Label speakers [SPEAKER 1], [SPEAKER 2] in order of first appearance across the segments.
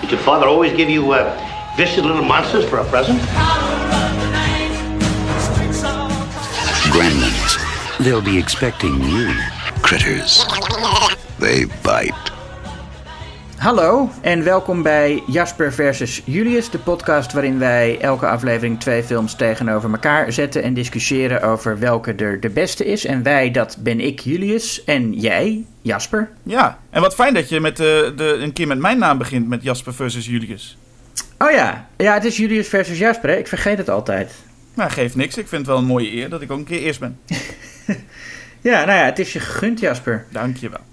[SPEAKER 1] Did your father always give you uh, vicious little monsters for a present?
[SPEAKER 2] Gremlins. They'll be expecting you. Critters. They bite.
[SPEAKER 3] Hallo en welkom bij Jasper versus Julius, de podcast waarin wij elke aflevering twee films tegenover elkaar zetten en discussiëren over welke er de beste is. En wij, dat ben ik, Julius, en jij, Jasper.
[SPEAKER 4] Ja, en wat fijn dat je met, de, de, een keer met mijn naam begint, met Jasper versus Julius.
[SPEAKER 3] Oh ja, ja, het is Julius versus Jasper, hè? ik vergeet het altijd.
[SPEAKER 4] Nou, geeft niks. Ik vind het wel een mooie eer dat ik ook een keer eerst ben.
[SPEAKER 3] Ja, nou ja, het is je gegund, Jasper.
[SPEAKER 4] Dankjewel.
[SPEAKER 3] Eh,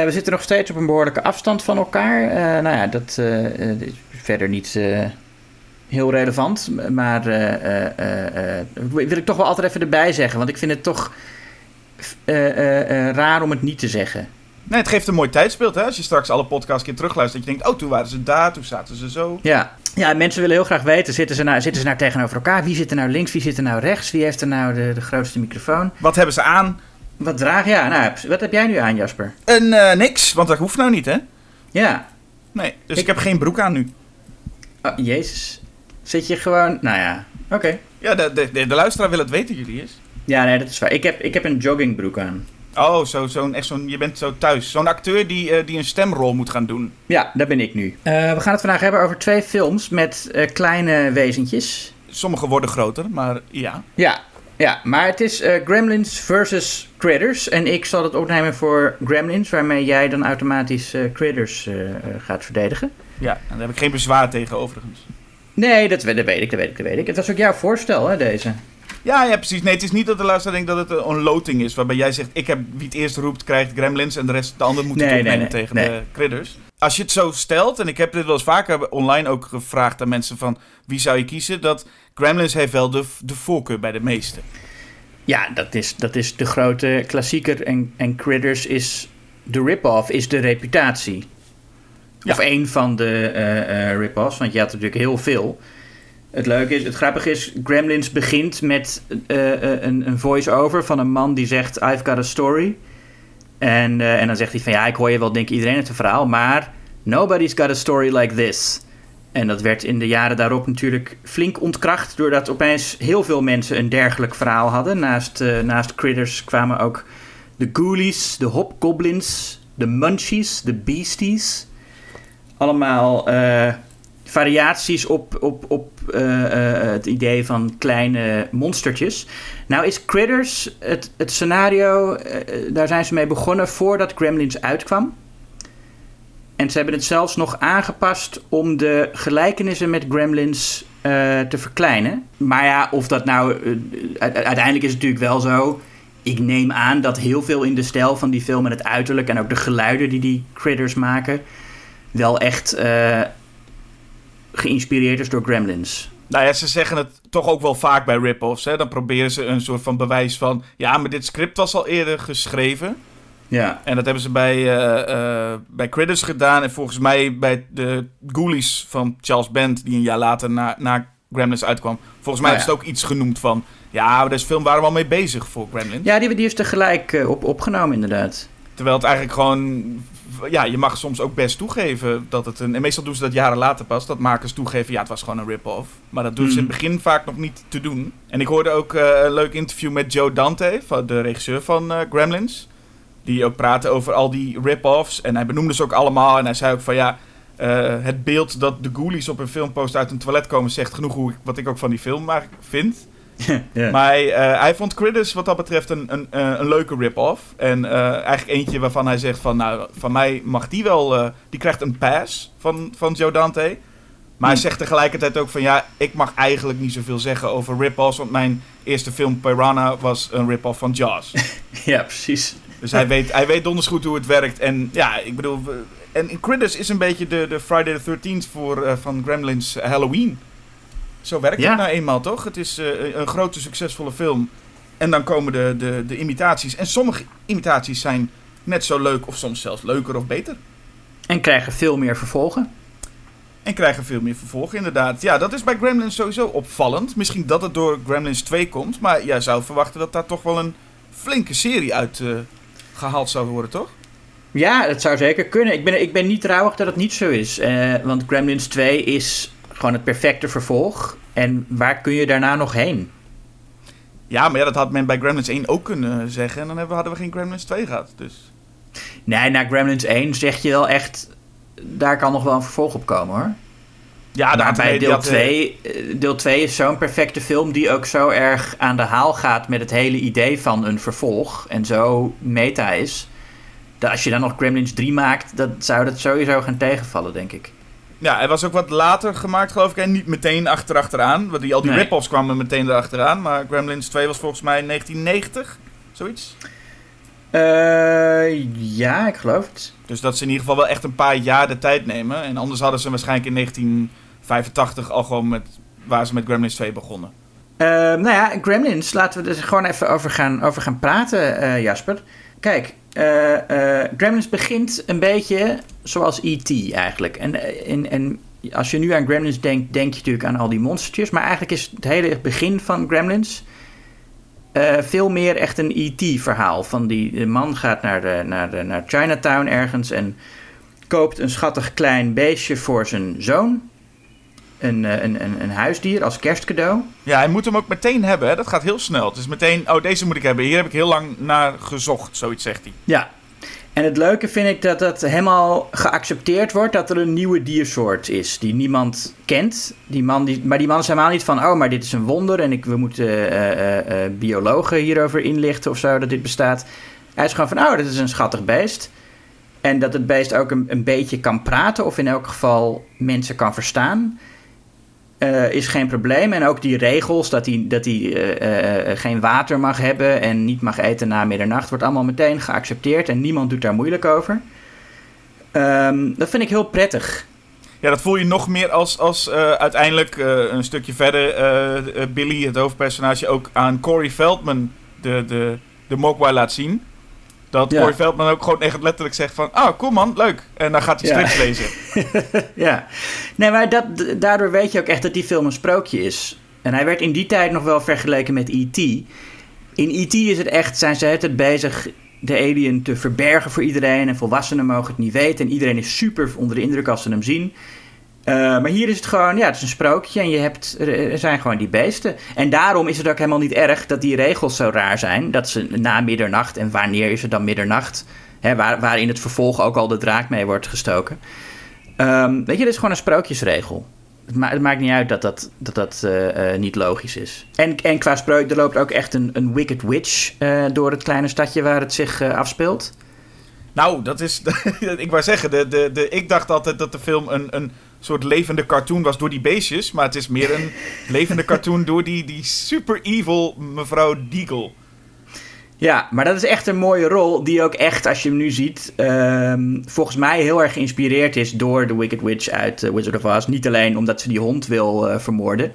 [SPEAKER 3] we zitten nog steeds op een behoorlijke afstand van elkaar. Eh, nou ja, dat eh, eh, is verder niet eh, heel relevant. Maar eh, eh, eh, wil ik toch wel altijd even erbij zeggen. Want ik vind het toch eh, eh, eh, raar om het niet te zeggen.
[SPEAKER 4] Nee, het geeft een mooi tijdsbeeld, hè? Als je straks alle podcasts een keer terugluistert, dat je denkt, oh, toen waren ze daar, toen zaten ze zo.
[SPEAKER 3] Ja. ja, mensen willen heel graag weten, zitten ze, nou, zitten ze nou tegenover elkaar? Wie zit er nou links, wie zit er nou rechts? Wie heeft er nou de, de grootste microfoon?
[SPEAKER 4] Wat hebben ze aan?
[SPEAKER 3] Wat draag Ja, nou, wat heb jij nu aan, Jasper?
[SPEAKER 4] En eh, niks, want dat hoeft nou niet, hè?
[SPEAKER 3] Ja,
[SPEAKER 4] Nee, dus
[SPEAKER 3] Ik-
[SPEAKER 4] ik, heb geen broek aan nu.
[SPEAKER 3] oh, jezus. Zit je gewoon... Nou ja, oké.
[SPEAKER 4] Ja, de, de, de, de luisteraar wil het weten, jullie is.
[SPEAKER 3] Ja, nee, dat is waar. Ik heb, ik heb een joggingbroek aan.
[SPEAKER 4] Oh, zo, zo'n, echt zo'n, je bent zo thuis. Zo'n acteur die, eh, die een stemrol moet gaan doen.
[SPEAKER 3] Ja, daar ben ik nu. Eh, we gaan het vandaag hebben over twee films met kleine wezentjes.
[SPEAKER 4] Sommige worden groter, maar ja.
[SPEAKER 3] Ja, ja maar het is eh, Gremlins versus Critters. En ik zal het opnemen voor Gremlins, waarmee jij dan automatisch eh, Critters eh, gaat verdedigen.
[SPEAKER 4] Ja, en daar heb ik geen bezwaar tegen overigens.
[SPEAKER 3] Nee, dat, dat weet ik, dat weet ik, dat weet ik. Het was ook jouw voorstel, hè, deze.
[SPEAKER 4] Ja, ja, precies. Nee, het is niet dat de luisteraar denkt dat het een loting is. Waarbij jij zegt, ik heb wie het eerst roept, krijgt Gremlins. En de rest, de ander moet het
[SPEAKER 3] Nee,
[SPEAKER 4] opnemen
[SPEAKER 3] nee, nee,
[SPEAKER 4] tegen de critters. Als je het zo stelt, en ik heb dit wel eens vaker online ook gevraagd aan mensen van... Wie zou je kiezen? Dat Gremlins heeft wel de, de voorkeur bij de meesten.
[SPEAKER 3] Ja, dat is, dat is de grote klassieker. En, en Critters is de rip-off, is de reputatie.
[SPEAKER 4] Ja.
[SPEAKER 3] Of één van de eh, eh, rip-offs, want je had natuurlijk heel veel. Het leuke is, het grappige is, Gremlins begint met eh, eh, een, een voice-over van een man die zegt: I've got a story. En, eh, en dan zegt hij van ja, ik hoor je wel, denk iedereen het verhaal, maar nobody's got a story like this. En dat werd in de jaren daarop natuurlijk flink ontkracht, doordat opeens heel veel mensen een dergelijk verhaal hadden. Naast, naast Critters kwamen ook de Ghoulies, de Hobgoblins, de Munchies, de Beasties. Allemaal variaties op, op, op eh, eh, het idee van kleine monstertjes. Nou is Critters, het, het scenario, eh, daar zijn ze mee begonnen voordat Gremlins uitkwam. En ze hebben het zelfs nog aangepast om de gelijkenissen met Gremlins te verkleinen. Maar ja, of dat nou. uiteindelijk is het natuurlijk wel zo. Ik neem aan dat heel veel in de stijl van die film en het uiterlijk en ook de geluiden die die critters maken. wel echt geïnspireerd is door Gremlins.
[SPEAKER 4] Nou ja, ze zeggen het toch ook wel vaak bij rip-offs. Hè? Dan proberen ze een soort van bewijs van... Ja, maar dit script was al eerder geschreven.
[SPEAKER 3] Ja.
[SPEAKER 4] En dat hebben ze bij, eh, eh, bij Critters gedaan. En volgens mij bij de Ghoulies van Charles Band... die een jaar later na, na Gremlins uitkwam. Volgens mij
[SPEAKER 3] Oh,
[SPEAKER 4] hebben ze het ook iets genoemd van... Ja, deze film waren we al mee bezig voor Gremlins.
[SPEAKER 3] Ja, die, die is tegelijk eh, op, opgenomen, inderdaad.
[SPEAKER 4] Terwijl het eigenlijk gewoon... Ja, je mag soms ook best toegeven dat het een... En meestal doen ze dat jaren later pas. Dat makers toegeven, ja, het was gewoon een rip-off. Maar dat doen ze in het
[SPEAKER 3] Mhm.
[SPEAKER 4] begin vaak nog niet te doen. En ik hoorde ook eh, een leuk interview met Joe Dante, van de regisseur van eh, Gremlins. Die ook praatte over al die rip-offs. En hij benoemde ze ook allemaal. En hij zei ook van ja... eh, het beeld dat de ghoulies op een filmposter uit een toilet komen... zegt genoeg hoe wat ik ook van die film maar vind. Maar hij, eh, hij vond Critters wat dat betreft een, een, eh, een leuke rip-off. En eh, eigenlijk eentje waarvan hij zegt van... Nou, van mij mag die wel... die krijgt een pass van, van Joe Dante. Maar hij
[SPEAKER 3] Hmm.
[SPEAKER 4] zegt tegelijkertijd ook van... Ja, ik mag eigenlijk niet zoveel zeggen over rip-offs. Want mijn eerste film Piranha was een rip-off van Jaws.
[SPEAKER 3] ja, precies.
[SPEAKER 4] Dus hij weet, hij weet donders goed hoe het werkt. En ja, ik bedoel... En Critters is een beetje de, de Friday the 13th voor, van Gremlins Halloween. Zo werkt
[SPEAKER 3] Ja.
[SPEAKER 4] het nou eenmaal, toch? Het is eh, een grote succesvolle film. En dan komen de, de, de imitaties. En sommige imitaties zijn net zo leuk of soms zelfs leuker of beter.
[SPEAKER 3] En krijgen veel meer vervolgen.
[SPEAKER 4] En krijgen veel meer vervolgen, inderdaad. Ja, dat is bij Gremlins sowieso opvallend. Misschien dat het door Gremlins 2 komt. Maar jij zou verwachten dat daar toch wel een flinke serie uit eh, gehaald zou worden, toch?
[SPEAKER 3] Ja, dat zou zeker kunnen. Ik ben, ik ben niet trouwig dat het niet zo is. Uh, want Gremlins 2 is gewoon het perfecte vervolg. En waar kun je daarna nog heen?
[SPEAKER 4] Ja, maar ja, dat had men bij Gremlins 1 ook kunnen zeggen. En dan hadden we geen Gremlins 2 gehad. Dus.
[SPEAKER 3] Nee, na Gremlins 1 zeg je wel echt... Daar kan nog wel een vervolg op komen, hoor. Ja, maar bij deel 2, eh, deel 2 is zo'n perfecte film die ook zo erg aan de haal gaat met het hele idee van een vervolg. En zo meta is. Dat als je dan nog Gremlins 3 maakt, dat zou dat sowieso gaan tegenvallen, denk ik.
[SPEAKER 4] Ja, hij was ook wat later gemaakt, geloof ik. En niet meteen achterachteraan. Want die, al die nee. rip-offs kwamen meteen erachteraan. Maar Gremlins 2 was volgens mij 1990, zoiets.
[SPEAKER 3] Uh, ja, ik geloof het.
[SPEAKER 4] Dus dat ze in ieder geval wel echt een paar jaar de tijd nemen. En anders hadden ze waarschijnlijk in 1985 al gewoon met... waar ze met Gremlins 2 begonnen.
[SPEAKER 3] Uh, nou ja, Gremlins, laten we er gewoon even over gaan, over gaan praten, uh, Jasper. Kijk, uh, Gremlins begint een beetje zoals E.T. eigenlijk. En, en, en als je nu aan Gremlins denkt, denk je natuurlijk aan al die monstertjes. Maar eigenlijk is het hele begin van Gremlins veel meer echt een E.T.-verhaal. Van die man gaat naar, de, naar, de, naar Chinatown ergens en koopt een schattig klein beestje voor zijn zoon. Een, een, een, een, huisdier als kerstcadeau.
[SPEAKER 4] Ja, hij moet hem ook meteen hebben. Hè? Dat gaat heel snel. Het is meteen, oh, deze moet ik hebben. Hier heb ik heel lang naar gezocht, zoiets zegt hij.
[SPEAKER 3] Ja, en het leuke vind ik dat het helemaal geaccepteerd wordt dat er een nieuwe diersoort is die niemand kent. Die man die, maar die man is helemaal niet van, oh, maar dit is een wonder en ik, we moeten uh, uh, biologen hierover inlichten of zo dat dit bestaat. Hij is gewoon van, oh, dit is een schattig beest. En dat het beest ook een, een beetje kan praten of in elk geval mensen kan verstaan. Uh, is geen probleem. En ook die regels dat hij, dat uh, uh, geen water mag hebben en niet mag eten na middernacht, wordt allemaal meteen geaccepteerd en niemand doet daar moeilijk over. Um, dat vind ik heel prettig.
[SPEAKER 4] Ja, dat voel je nog meer als, als uiteindelijk een stukje verder Billy, het hoofdpersonage, ook aan Corey Feldman de, de, de Mogwai laat zien. Dat ja. Corey Feldman ook gewoon echt letterlijk zegt van... Ah, cool man, leuk. En dan gaat hij strips lezen.
[SPEAKER 3] ja. Nee, maar dat, daardoor weet je ook echt dat die film een sprookje is. En hij werd in die tijd nog wel vergeleken met E.T. In E.T. is het echt... zijn ze het bezig de alien te verbergen voor iedereen. En volwassenen mogen het niet weten. En iedereen is super onder de indruk als ze hem zien. Uh, maar hier is het gewoon, ja, het is een sprookje en je hebt, er zijn gewoon die beesten. En daarom is het ook helemaal niet erg dat die regels zo raar zijn. Dat ze na middernacht, en wanneer is het dan middernacht? Hè, waar, in het vervolg ook al de draak mee wordt gestoken. Um, weet je, dit is gewoon een sprookjesregel. Het, het maakt niet uit dat dat, dat, dat uh, uh, niet logisch is. En, en qua spreuk, er loopt ook echt een, een Wicked Witch door het kleine stadje waar het zich afspeelt.
[SPEAKER 4] Nou, dat is. ik wou zeggen, de, de, de, ik dacht altijd dat de film een, een soort levende cartoon was door die beestjes. Maar het is meer een levende cartoon door die, die super evil mevrouw Deagle.
[SPEAKER 3] Ja, maar dat is echt een mooie rol die ook echt, als je hem nu ziet, um, volgens mij heel erg geïnspireerd is door de Wicked Witch uit uh, Wizard of Oz. Niet alleen omdat ze die hond wil uh, vermoorden,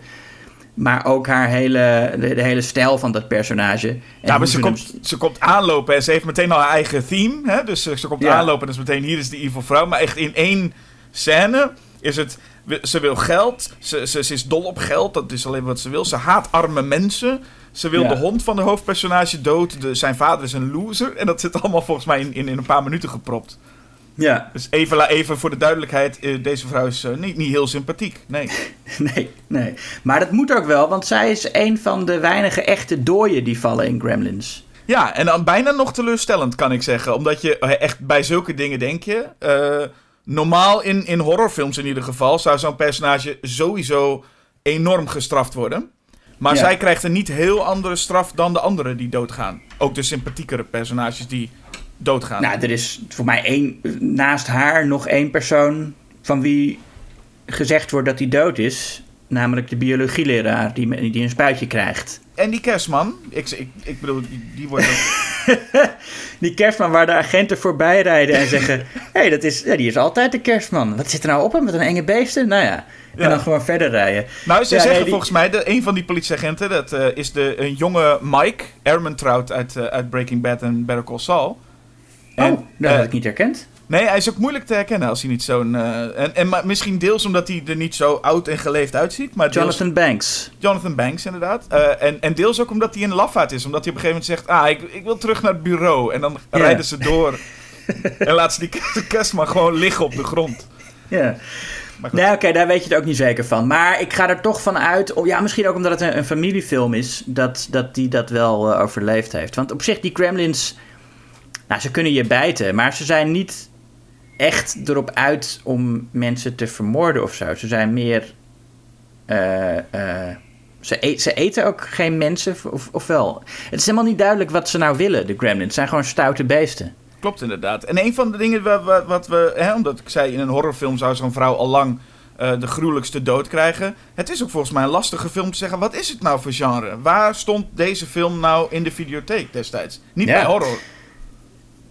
[SPEAKER 3] maar ook haar hele, de, de, hele stijl van dat personage. En
[SPEAKER 4] ja, maar ze, komt, ze komt aanlopen en ze heeft meteen al haar eigen theme. Hè? Dus ze, ze komt ja. aanlopen en is meteen hier is de evil vrouw. Maar echt in één scène is het... Ze wil geld, ze, ze, ze, is dol op geld, dat is alleen wat ze wil. Ze haat arme mensen. Ze wil ja. de hond van de hoofdpersonage dood. De, zijn vader is een loser. En dat zit allemaal volgens mij in, in, in een paar minuten gepropt.
[SPEAKER 3] Ja.
[SPEAKER 4] Dus even, even voor de duidelijkheid, deze vrouw is niet, niet heel sympathiek. Nee.
[SPEAKER 3] nee, nee. Maar dat moet ook wel, want zij is een van de weinige echte dooien die vallen in Gremlins.
[SPEAKER 4] Ja, en dan bijna nog teleurstellend kan ik zeggen. Omdat je echt bij zulke dingen denk je... Uh, normaal in, in horrorfilms in ieder geval zou zo'n personage sowieso enorm gestraft worden. Maar ja. zij krijgt een niet heel andere straf dan de anderen die doodgaan. Ook de sympathiekere personages die doodgaan.
[SPEAKER 3] Nou, er is voor mij één, naast haar nog één persoon van wie gezegd wordt dat hij dood is. Namelijk de biologieleraar die, die een spuitje krijgt.
[SPEAKER 4] En die kerstman, ik, ik, ik bedoel, die, die wordt
[SPEAKER 3] die kerstman waar de agenten voorbij rijden en zeggen... Hé, hey, dat is, ja, die is altijd de kerstman. Wat zit er nou op hem met een enge beesten? Nou ja, en ja. dan gewoon verder rijden.
[SPEAKER 4] Nou, ze ja, zeggen nee, die... volgens mij, de, een van die politieagenten... dat uh, is de, een jonge Mike Ehrmantraut uit, uh, uit Breaking Bad en Better Call Saul.
[SPEAKER 3] En, oh, dat uh, had ik niet herkend.
[SPEAKER 4] Nee, hij is ook moeilijk te herkennen als hij niet zo'n... Uh, en, en misschien deels omdat hij er niet zo oud en geleefd uitziet. Maar
[SPEAKER 3] Jonathan Banks.
[SPEAKER 4] Jonathan Banks, inderdaad. Uh, en, en deels ook omdat hij een lafaard is. Omdat hij op een gegeven moment zegt... Ah, ik, ik wil terug naar het bureau. En dan yeah. rijden ze door en laat ze die kerstman gewoon liggen op de grond.
[SPEAKER 3] Ja. Nee, oké, daar weet je het ook niet zeker van. Maar ik ga er toch van uit... Oh, ja, misschien ook omdat het een, een familiefilm is... dat, dat die dat wel uh, overleefd heeft. Want op zich, die Gremlins... Nou, ze kunnen je bijten... maar ze zijn niet echt erop uit om mensen te vermoorden of zo. Ze zijn meer... Uh, uh, ze, e ze, eten ook geen mensen, of, of wel? Het is helemaal niet duidelijk wat ze nou willen, de Gremlins. Het zijn gewoon stoute beesten.
[SPEAKER 4] Klopt inderdaad. En een van de dingen wat, wat we, hè, omdat ik zei in een horrorfilm zou zo'n vrouw al lang uh, de gruwelijkste dood krijgen. Het is ook volgens mij een lastige film te zeggen, wat is het nou voor genre? Waar stond deze film nou in de videotheek destijds? Niet ja. bij horror.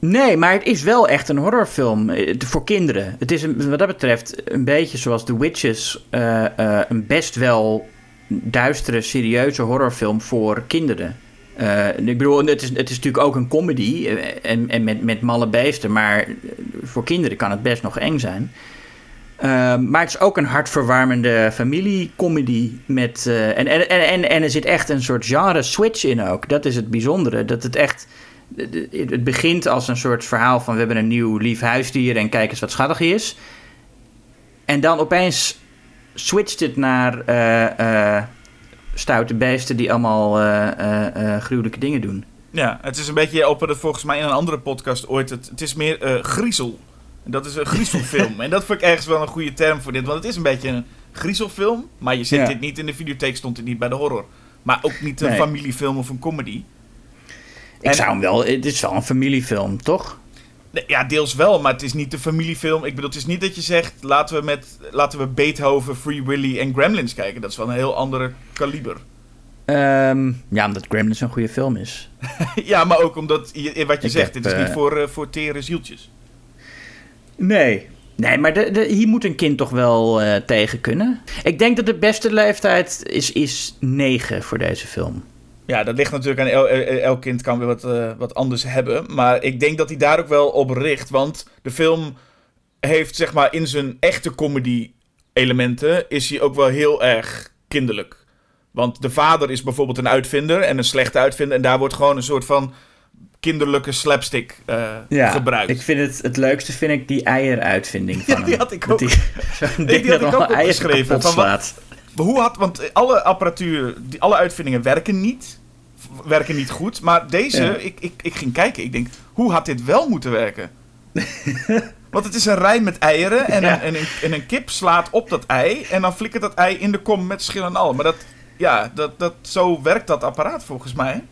[SPEAKER 3] Nee, maar het is wel echt een horrorfilm voor kinderen. Het is wat dat betreft een beetje zoals The Witches, uh, uh, een best wel duistere, serieuze horrorfilm voor kinderen. Ik bedoel, het is, het is natuurlijk ook een comedy en, en met, met malle beesten, maar voor kinderen kan het best nog eng zijn. Uh, maar het is ook een hartverwarmende familiecomedy. Met, en, en, en, en er zit echt een soort genre switch in ook. Dat is het bijzondere. Dat het echt. Het begint als een soort verhaal van we hebben een nieuw lief huisdier en kijk eens wat schattig hij is. En dan opeens switcht het naar uh, stoute beesten die allemaal uh, gruwelijke dingen doen.
[SPEAKER 4] Ja, het is een beetje, op het volgens mij in een andere podcast ooit, het, het is meer griezel. Dat is een griezelfilm. en dat vond ik ergens wel een goede term voor dit, want het is een beetje een griezelfilm. Maar je zit ja. dit niet in de videotheek, stond het niet bij de horror. Maar ook niet een nee. familiefilm of een comedy.
[SPEAKER 3] Ik en, zou hem wel, het is wel een familiefilm, toch?
[SPEAKER 4] Ja, deels wel, maar het is niet de familiefilm. Ik bedoel, het is niet dat je zegt, laten we, met, laten we Beethoven, Free Willy en Gremlins kijken. Dat is wel een heel andere kaliber.
[SPEAKER 3] Um, ja, omdat Gremlins een goede film is.
[SPEAKER 4] ja, maar ook omdat, je, wat je ik zegt, heb, het is niet voor, uh, voor tere zieltjes.
[SPEAKER 3] Nee. Nee, maar de, de, hier moet een kind toch wel uh, tegen kunnen. Ik denk dat de beste leeftijd is, is 9 voor deze film.
[SPEAKER 4] Ja, dat ligt natuurlijk aan el, el, elk kind kan weer wat, uh, wat anders hebben. Maar ik denk dat hij daar ook wel op richt. Want de film heeft zeg maar in zijn echte comedy elementen... is hij ook wel heel erg kinderlijk. Want de vader is bijvoorbeeld een uitvinder en een slechte uitvinder. En daar wordt gewoon een soort van kinderlijke slapstick uh,
[SPEAKER 3] ja,
[SPEAKER 4] gebruikt.
[SPEAKER 3] Ik vind het, het leukste vind ik die eieruitvinding van
[SPEAKER 4] ja, die had ik ook.
[SPEAKER 3] Die, die,
[SPEAKER 4] die had ik ook opgeschreven. Van wat, hoe had, want alle apparatuur, die, alle uitvindingen werken niet. Werken niet goed. Maar deze, ja. ik, ik, ik ging kijken. Ik denk, hoe had dit wel moeten werken? want het is een rij met eieren. En, ja. een, en, een, en een kip slaat op dat ei. En dan flikkert dat ei in de kom met schil en al. Maar dat, ja, dat, dat, zo werkt dat apparaat volgens mij.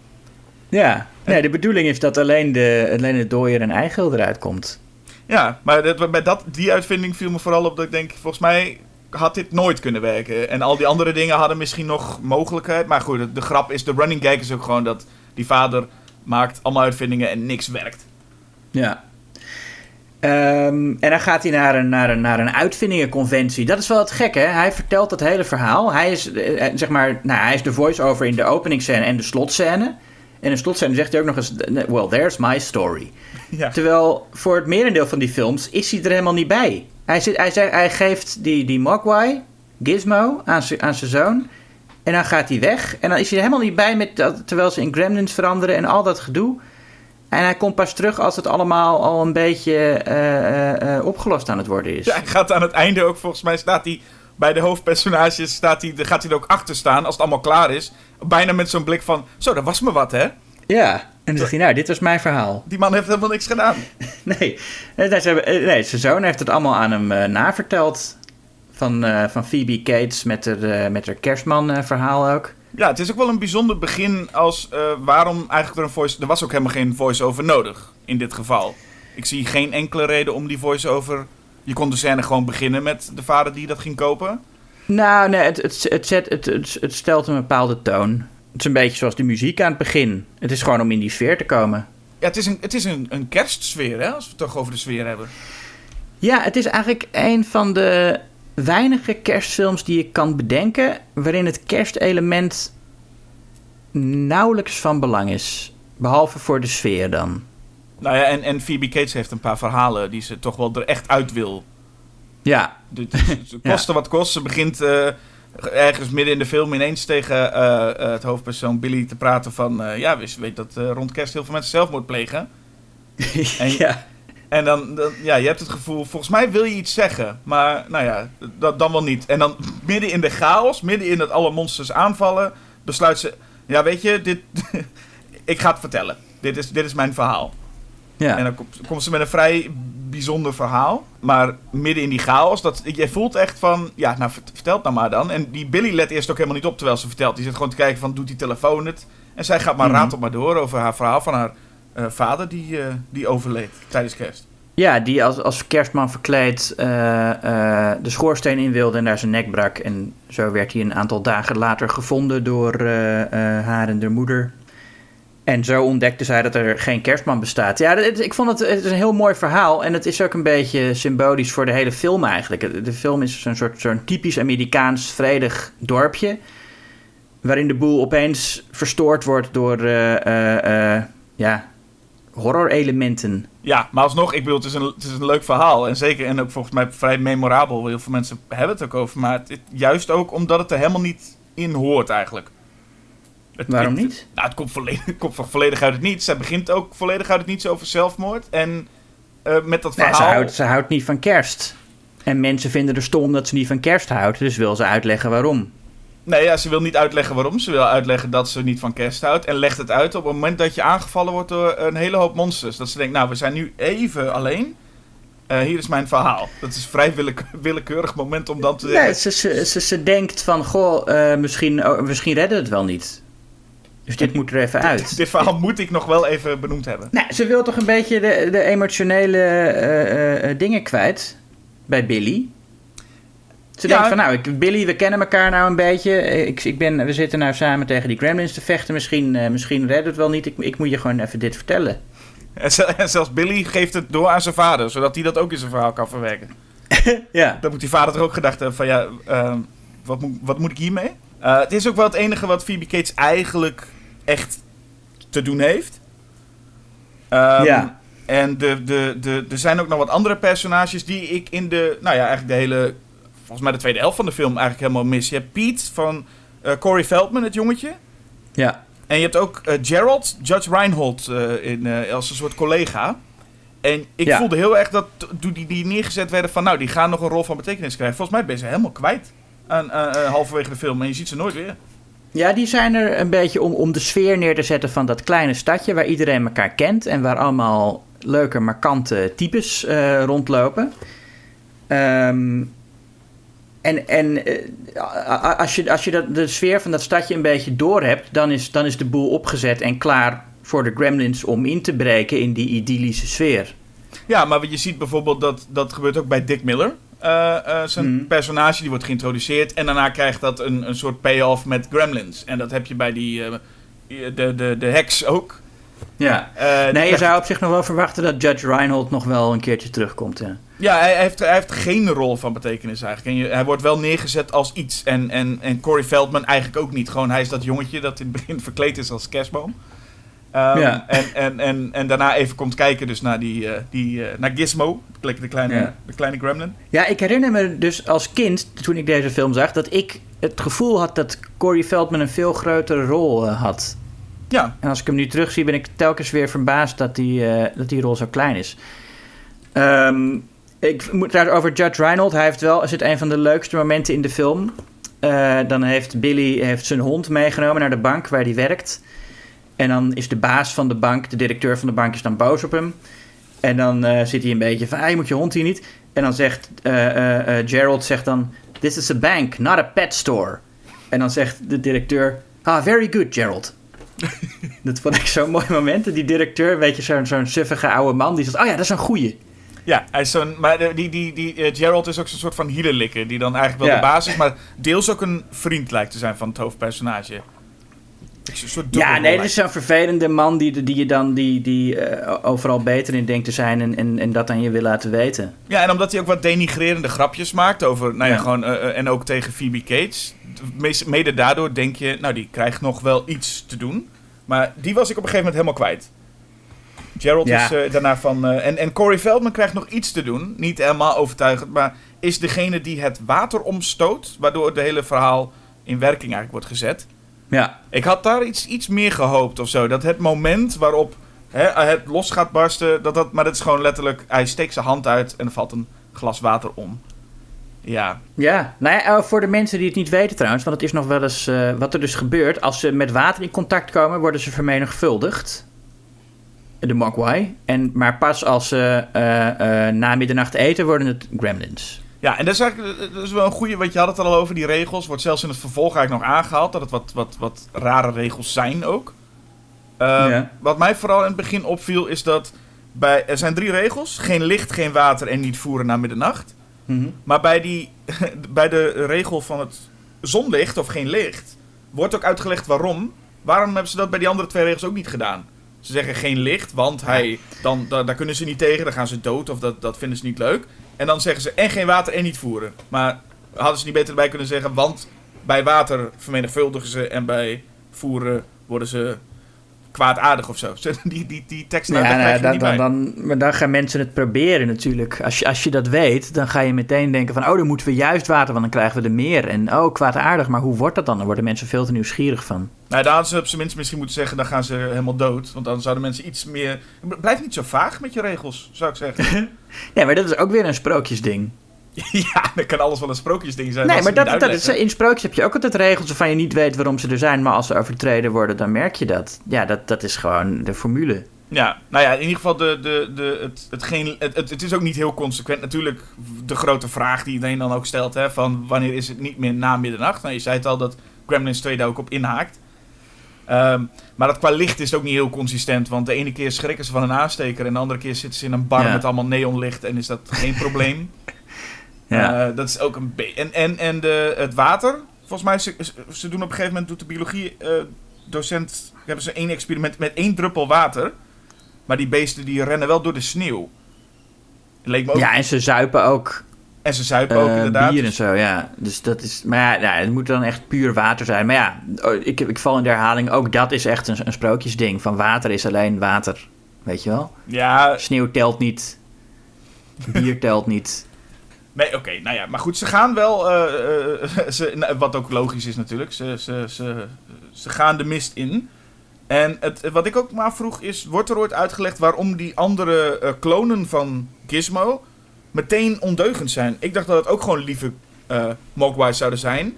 [SPEAKER 3] Ja, nee, de bedoeling is dat alleen, de, alleen het dooier en eigeel eruit komt.
[SPEAKER 4] Ja, maar dat, bij dat, die uitvinding viel me vooral op dat ik denk, volgens mij had dit nooit kunnen werken. En al die andere dingen hadden misschien nog mogelijkheid. Maar goed, de, de grap is, de running gag is ook gewoon dat die vader maakt allemaal uitvindingen en niks werkt.
[SPEAKER 3] Ja. Um, en dan gaat hij naar een, naar, een, naar een uitvindingenconventie. Dat is wel het gekke, hè? Hij vertelt dat hele verhaal. Hij is, eh, zeg maar, nou, hij is de voice-over in de openingsscène en de slotscène. En in slotscène zegt hij ook nog eens: Well, there's my story. Ja. Terwijl voor het merendeel van die films is hij er helemaal niet bij. Hij, zit, hij, zegt, hij geeft die, die Mogwai, Gizmo, aan zijn zoon. En dan gaat hij weg. En dan is hij helemaal niet bij met terwijl ze in Gremlins veranderen en al dat gedoe. En hij komt pas terug als het allemaal al een beetje uh, uh, opgelost aan het worden is.
[SPEAKER 4] Ja, hij gaat aan het einde ook, volgens mij staat hij bij de hoofdpersonages, staat hij, gaat hij er ook achter staan als het allemaal klaar is. Bijna met zo'n blik van, zo, dat was me wat, hè?
[SPEAKER 3] Ja, en dan zegt hij, nou, dit was mijn verhaal.
[SPEAKER 4] Die man heeft helemaal niks gedaan.
[SPEAKER 3] nee, nee, zijn zoon heeft het allemaal aan hem uh, naverteld. Van, uh, van Phoebe Cates met haar, met haar kerstman-verhaal ook.
[SPEAKER 4] Ja, het is ook wel een bijzonder begin als waarom eigenlijk er een voice... Er was ook helemaal geen voice-over nodig in dit geval. Ik zie geen enkele reden om die voice-over... Je kon de scène gewoon beginnen met de vader die dat ging kopen.
[SPEAKER 3] Nou, nee, het, het, het, zet, het, het, het stelt een bepaalde toon. Het is een beetje zoals de muziek aan het begin. Het is gewoon om in die sfeer te komen.
[SPEAKER 4] Ja, het is een, het is een, een kerstsfeer, hè, als we het toch over de sfeer hebben.
[SPEAKER 3] Ja, het is eigenlijk een van de weinige kerstfilms die je kan bedenken... waarin het kerstelement nauwelijks van belang is. Behalve voor de sfeer dan.
[SPEAKER 4] Nou ja, en, en Phoebe Cates heeft een paar verhalen die ze toch wel er echt uit wil.
[SPEAKER 3] Ja.
[SPEAKER 4] De kosten ja. wat kost. Ze begint uh, ergens midden in de film ineens tegen uh, uh, het hoofdpersoon Billy te praten van... ja, we weet dat rond kerst heel veel mensen zelfmoord plegen.
[SPEAKER 3] en, ja.
[SPEAKER 4] En dan, dan, ja, je hebt het gevoel, volgens mij wil je iets zeggen. Maar, nou ja, dat, dan wel niet. En dan midden in de chaos, midden in dat alle monsters aanvallen, besluit ze... Ja, weet je, dit... ik ga het vertellen. Dit is, dit is mijn verhaal.
[SPEAKER 3] Ja.
[SPEAKER 4] En dan komt, komt ze met een vrij bijzonder verhaal. Maar midden in die chaos, dat, je voelt echt van... Ja, nou, vert- vertel nou maar dan. En die Billy let eerst ook helemaal niet op terwijl ze vertelt. Die zit gewoon te kijken van, doet die telefoon het? En zij gaat maar
[SPEAKER 3] Mhm.
[SPEAKER 4] ratelt maar door over haar verhaal van haar eh, vader die, eh, die overleed tijdens kerst.
[SPEAKER 3] Ja, die als, als kerstman verkleed eh, de schoorsteen in wilde en daar zijn nek brak. En zo werd hij een aantal dagen later gevonden door haar en de moeder. En zo ontdekte zij dat er geen kerstman bestaat. Ja, ik vond het, het is een heel mooi verhaal. En het is ook een beetje symbolisch voor de hele film eigenlijk. De film is zo'n soort zo'n typisch Amerikaans vredig dorpje. Waarin de boel opeens verstoord wordt door eh, ja, horror-elementen.
[SPEAKER 4] Ja, maar alsnog, ik bedoel, het is, een, het is een leuk verhaal. En zeker, en ook volgens mij vrij memorabel. Heel veel mensen hebben het ook over. Maar juist ook omdat het er helemaal niet in hoort eigenlijk. Het,
[SPEAKER 3] Waarom
[SPEAKER 4] het-
[SPEAKER 3] niet?
[SPEAKER 4] Nou, het komt, volledig, het komt volledig uit het niets. Zij begint ook volledig uit het niets over zelfmoord. En eh, met dat
[SPEAKER 3] Nee,
[SPEAKER 4] verhaal...
[SPEAKER 3] ze, houdt, ze houdt niet van kerst. En mensen vinden er stom dat ze niet van kerst houdt. Dus wil ze uitleggen waarom.
[SPEAKER 4] Nee, ja, ze wil niet uitleggen waarom. Ze wil uitleggen dat ze niet van kerst houdt. En legt het uit op het moment dat je aangevallen wordt door een hele hoop monsters. Dat ze denkt, nou, we zijn nu even alleen. Eh, hier is mijn verhaal. Dat is een vrij willeke- willekeurig moment om dan te.
[SPEAKER 3] Nee, ze, ze, ze, ze denkt van, goh, eh, misschien, oh, misschien redden we het wel niet. Dus dit moet er even uit.
[SPEAKER 4] Dit verhaal moet ik nog wel even benoemd hebben.
[SPEAKER 3] Nou, ze wil toch een beetje de, de emotionele eh, eh, eh, dingen kwijt bij Billy. Ze
[SPEAKER 4] Ja.
[SPEAKER 3] denkt van, nou, ik, Billy, we kennen elkaar nou een beetje. Ik, ik ben, we zitten nou samen tegen die gremlins te vechten. Misschien, eh, misschien redden we het wel niet. Ik, ik moet je gewoon even dit vertellen.
[SPEAKER 4] En, zel- en zelfs Billy geeft het door aan zijn vader, zodat hij dat ook in zijn verhaal kan verwerken.
[SPEAKER 3] Ja.
[SPEAKER 4] Dan moet die vader toch ook gedacht hebben van, ja, ehm, wat, moet, wat moet ik hiermee? Eh, het is ook wel het enige wat Phoebe Cates eigenlijk echt te doen heeft. Ehm,
[SPEAKER 3] Ja.
[SPEAKER 4] En de, de, de, er zijn ook nog wat andere personages die ik in de, nou ja, eigenlijk de hele, volgens mij de tweede helft van de film eigenlijk helemaal mis. Je hebt Pete van eh, Corey Feldman, het jongetje.
[SPEAKER 3] Ja.
[SPEAKER 4] En je hebt ook eh, Gerald, Judge Reinhold, eh, in, als een soort collega. En ik
[SPEAKER 3] Ja.
[SPEAKER 4] voelde heel erg dat toen die, die neergezet werden van... nou, die gaan nog een rol van betekenis krijgen. Volgens mij ben je ze helemaal kwijt aan, halverwege de film. En je ziet ze nooit weer.
[SPEAKER 3] Ja, die zijn er een beetje om, om de sfeer neer te zetten van dat kleine stadje waar iedereen elkaar kent en waar allemaal leuke, markante types eh, rondlopen. Ehm, en en eh, als je, als je dat, de sfeer van dat stadje een beetje door hebt, dan is, dan is de boel opgezet en klaar voor de gremlins om in te breken in die idyllische sfeer.
[SPEAKER 4] Ja, maar je ziet bijvoorbeeld dat dat gebeurt ook bij Dick Miller. Eh, eh, zijn
[SPEAKER 3] Mhm.
[SPEAKER 4] personage die wordt geïntroduceerd. En daarna krijgt dat een, een soort payoff met Gremlins. En dat heb je bij die, eh, de, de, de heks ook.
[SPEAKER 3] Ja. Nee, je zou op zich nog wel verwachten dat Judge Reinhold nog wel een keertje terugkomt. Ja.
[SPEAKER 4] Ja, hij heeft, hij heeft geen rol van betekenis eigenlijk. En je, hij wordt wel neergezet als iets. En, en, en Corey Feldman eigenlijk ook niet. Gewoon, hij is dat jongetje dat in het begin verkleed is als kerstboom. Ehm,
[SPEAKER 3] Ja.
[SPEAKER 4] en, en, en, en daarna even komt kijken dus naar, die, eh, die, eh, naar Gizmo. De, kleine,
[SPEAKER 3] Ja.
[SPEAKER 4] de kleine gremlin.
[SPEAKER 3] Ja, ik herinner me dus als kind, toen ik deze film zag, dat ik het gevoel had dat Corey Feldman een veel grotere rol eh, had.
[SPEAKER 4] Ja,
[SPEAKER 3] En als ik hem nu terugzie, ben ik telkens weer verbaasd dat die, dat die rol zo klein is. Ehm, ik moet trouwens over Judge Reinhold. Hij heeft wel, is het een van de leukste momenten in de film. Dan heeft Billy heeft zijn hond meegenomen naar de bank waar hij werkt. En dan is de baas van de bank, de directeur van de bank, is dan boos op hem. En dan eh, zit hij een beetje van, je moet je hond hier niet. En dan zegt eh, eh, Gerald zegt dan, this is a bank, not a pet store. En dan zegt de directeur, ah, very good, Gerald. dat vond ik zo'n mooi moment. Die directeur, weet je, zo'n zo'n suffige oude man, die zegt, oh ja, dat is een goeie.
[SPEAKER 4] ja hij is zo'n... Maar die, die, die, Gerald is ook zo'n soort van hielenlikker. Die dan eigenlijk wel
[SPEAKER 3] Ja.
[SPEAKER 4] de baas is. Maar deels ook een vriend lijkt te zijn van het hoofdpersonage.
[SPEAKER 3] Ja, nee, dit is zo'n vervelende man die, die je dan die, die, eh, overal beter in denkt te zijn en, en, en dat aan je wil laten weten.
[SPEAKER 4] Ja, en omdat hij ook wat denigrerende grapjes maakt over, nou ja,
[SPEAKER 3] Ja.
[SPEAKER 4] gewoon, eh, eh, en ook tegen Phoebe Cates. Mede daardoor denk je, nou, die krijgt nog wel iets te doen. Maar die was ik op een gegeven moment helemaal kwijt. Gerald
[SPEAKER 3] Ja.
[SPEAKER 4] is daarna van, en, en Corey Feldman krijgt nog iets te doen. Niet helemaal overtuigend, maar is degene die het water omstoot, waardoor het hele verhaal in werking eigenlijk wordt gezet.
[SPEAKER 3] Ja,
[SPEAKER 4] Ik had daar iets, iets meer gehoopt of zo. Dat het moment waarop hè, het los gaat barsten. Dat, dat, maar dat is gewoon letterlijk, hij steekt zijn hand uit en er valt een glas water om. Ja,
[SPEAKER 3] Ja, nou ja, eh, voor de mensen die het niet weten trouwens, want het is nog wel eens eh, wat er dus gebeurt. Als ze met water in contact komen, worden ze vermenigvuldigd. De Mogwai. En, maar pas als ze eh, na middernacht eten, worden het gremlins.
[SPEAKER 4] Ja, en dat is eigenlijk dat is wel een goede, want je had het al over die regels. Wordt zelfs in het vervolg eigenlijk nog aangehaald dat het wat, wat, wat rare regels zijn ook. Ehm,
[SPEAKER 3] Ja.
[SPEAKER 4] Wat mij vooral in het begin opviel is dat bij, er zijn drie regels. Geen licht, geen water en niet voeren na middernacht. Maar bij, die, bij de regel van het zonlicht of geen licht wordt ook uitgelegd waarom. Waarom hebben ze dat bij die andere twee regels ook niet gedaan? Ze zeggen geen licht, want hij, dan, da- daar kunnen ze niet tegen, dan gaan ze dood of dat, dat vinden ze niet leuk. En dan zeggen ze en geen water en niet voeren. Maar hadden ze niet beter erbij kunnen zeggen, want bij water vermenigvuldigen ze en bij voeren worden ze kwaadaardig of zo. Die, die, die tekst
[SPEAKER 3] Ja, nou,
[SPEAKER 4] krijg je
[SPEAKER 3] dan, dan, dan, maar dan gaan mensen het proberen natuurlijk. Als je, als je dat weet, dan ga je meteen denken van... oh, dan moeten we juist water, want dan krijgen we er meer. En oh, kwaadaardig, maar hoe wordt dat dan? Dan worden mensen veel te nieuwsgierig van.
[SPEAKER 4] Nou, daar hadden ze op zijn minst misschien moeten zeggen, dan gaan ze helemaal dood. Want dan zouden mensen iets meer... Blijf niet zo vaag met je regels, zou ik zeggen.
[SPEAKER 3] Ja, maar dat is ook weer een sprookjesding.
[SPEAKER 4] ja, dan kan alles wel een sprookjesding zijn.
[SPEAKER 3] Nee, maar dat, dat is, in sprookjes heb je ook altijd regels waarvan je niet weet waarom ze er zijn. Maar als ze overtreden worden, dan merk je dat. Ja, dat, dat is gewoon de formule.
[SPEAKER 4] Ja, nou ja, in ieder geval, de, de, de, het, het, geen, het, het, is ook niet heel consequent. Natuurlijk de grote vraag die iedereen dan ook stelt, hè, van wanneer is het niet meer na middernacht? Nou, je zei het al dat Gremlins 2 daar ook op inhaakt. Ehm, maar dat qua licht is het ook niet heel consistent, want de ene keer schrikken ze van een aansteker en de andere keer zitten ze in een bar
[SPEAKER 3] Ja.
[SPEAKER 4] met allemaal neonlicht en is dat geen probleem.
[SPEAKER 3] Ja.
[SPEAKER 4] Eh, dat is ook een beetje. En, en, en de, het water, volgens mij, ze, ze- doen op een gegeven moment, doet de biologie eh, docent, hebben ze één experiment met één druppel water. Maar die beesten die rennen wel door de sneeuw. Leek me ook.
[SPEAKER 3] ja, en ze zuipen ook
[SPEAKER 4] En ze zuipen ook
[SPEAKER 3] eh,
[SPEAKER 4] inderdaad.
[SPEAKER 3] bier en zo, ja. Dus dat is... Maar ja, ja, het moet dan echt puur water zijn. Maar ja, oh, ik, ik val in de herhaling. Ook dat is echt een, een sprookjesding. Van water is alleen water. Weet je wel?
[SPEAKER 4] Ja,
[SPEAKER 3] Sneeuw telt niet. Bier telt niet.
[SPEAKER 4] Nee, oké, nou ja. Maar goed, ze gaan wel, eh, eh, ze, nou, wat ook logisch is natuurlijk, ze, ze, ze, ze gaan de mist in. En het, wat ik ook maar vroeg is, wordt er ooit uitgelegd waarom die andere eh, klonen van Gizmo meteen ondeugend zijn? Ik dacht dat het ook gewoon lieve eh Mogwais zouden zijn.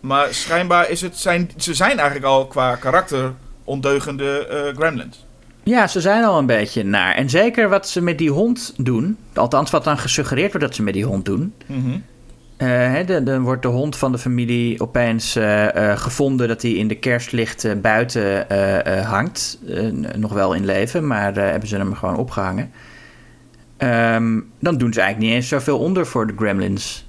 [SPEAKER 4] Maar schijnbaar is het, zijn, ze zijn eigenlijk al qua karakter ondeugende gremlins.
[SPEAKER 3] Ja, ze zijn al een beetje naar. En zeker wat ze met die hond doen. Althans, wat dan gesuggereerd wordt dat ze met die hond doen.
[SPEAKER 4] Mhm.
[SPEAKER 3] Eh, dan wordt de hond van de familie opeens eh, gevonden dat hij in de kerstlicht buiten hangt. Nog wel in leven, maar hebben ze hem gewoon opgehangen. Ehm, dan doen ze eigenlijk niet eens zoveel onder voor de gremlins.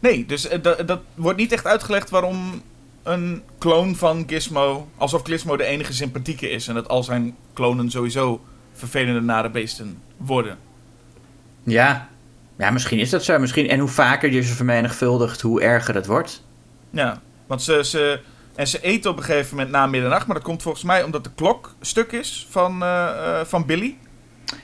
[SPEAKER 4] Nee, dus dat wordt niet echt uitgelegd waarom een kloon van Gizmo, alsof Gizmo de enige sympathieke is en dat al zijn klonen sowieso vervelende nare beesten worden.
[SPEAKER 3] Ja. ja, misschien is dat zo. Misschien, en hoe vaker je ze vermenigvuldigt, hoe erger het wordt.
[SPEAKER 4] Ja, want ze, ze, en ze eten op een gegeven moment na middernacht, maar dat komt volgens mij omdat de klok stuk is van, eh, eh, van Billy.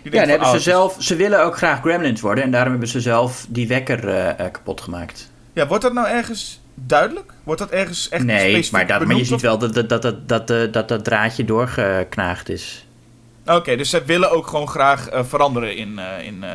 [SPEAKER 4] Die
[SPEAKER 3] Ja, dan hebben
[SPEAKER 4] oh,
[SPEAKER 3] ze zelf. Ze willen ook graag gremlins worden en daarom hebben ze zelf die wekker eh, kapot gemaakt.
[SPEAKER 4] Ja, wordt dat nou ergens duidelijk? Wordt dat ergens echt
[SPEAKER 3] nee, maar, dat, maar je ziet wel dat dat, dat, dat, dat, dat, dat, dat draadje doorgeknaagd is.
[SPEAKER 4] Oké, dus ze willen ook gewoon graag eh, veranderen in... eh, in eh,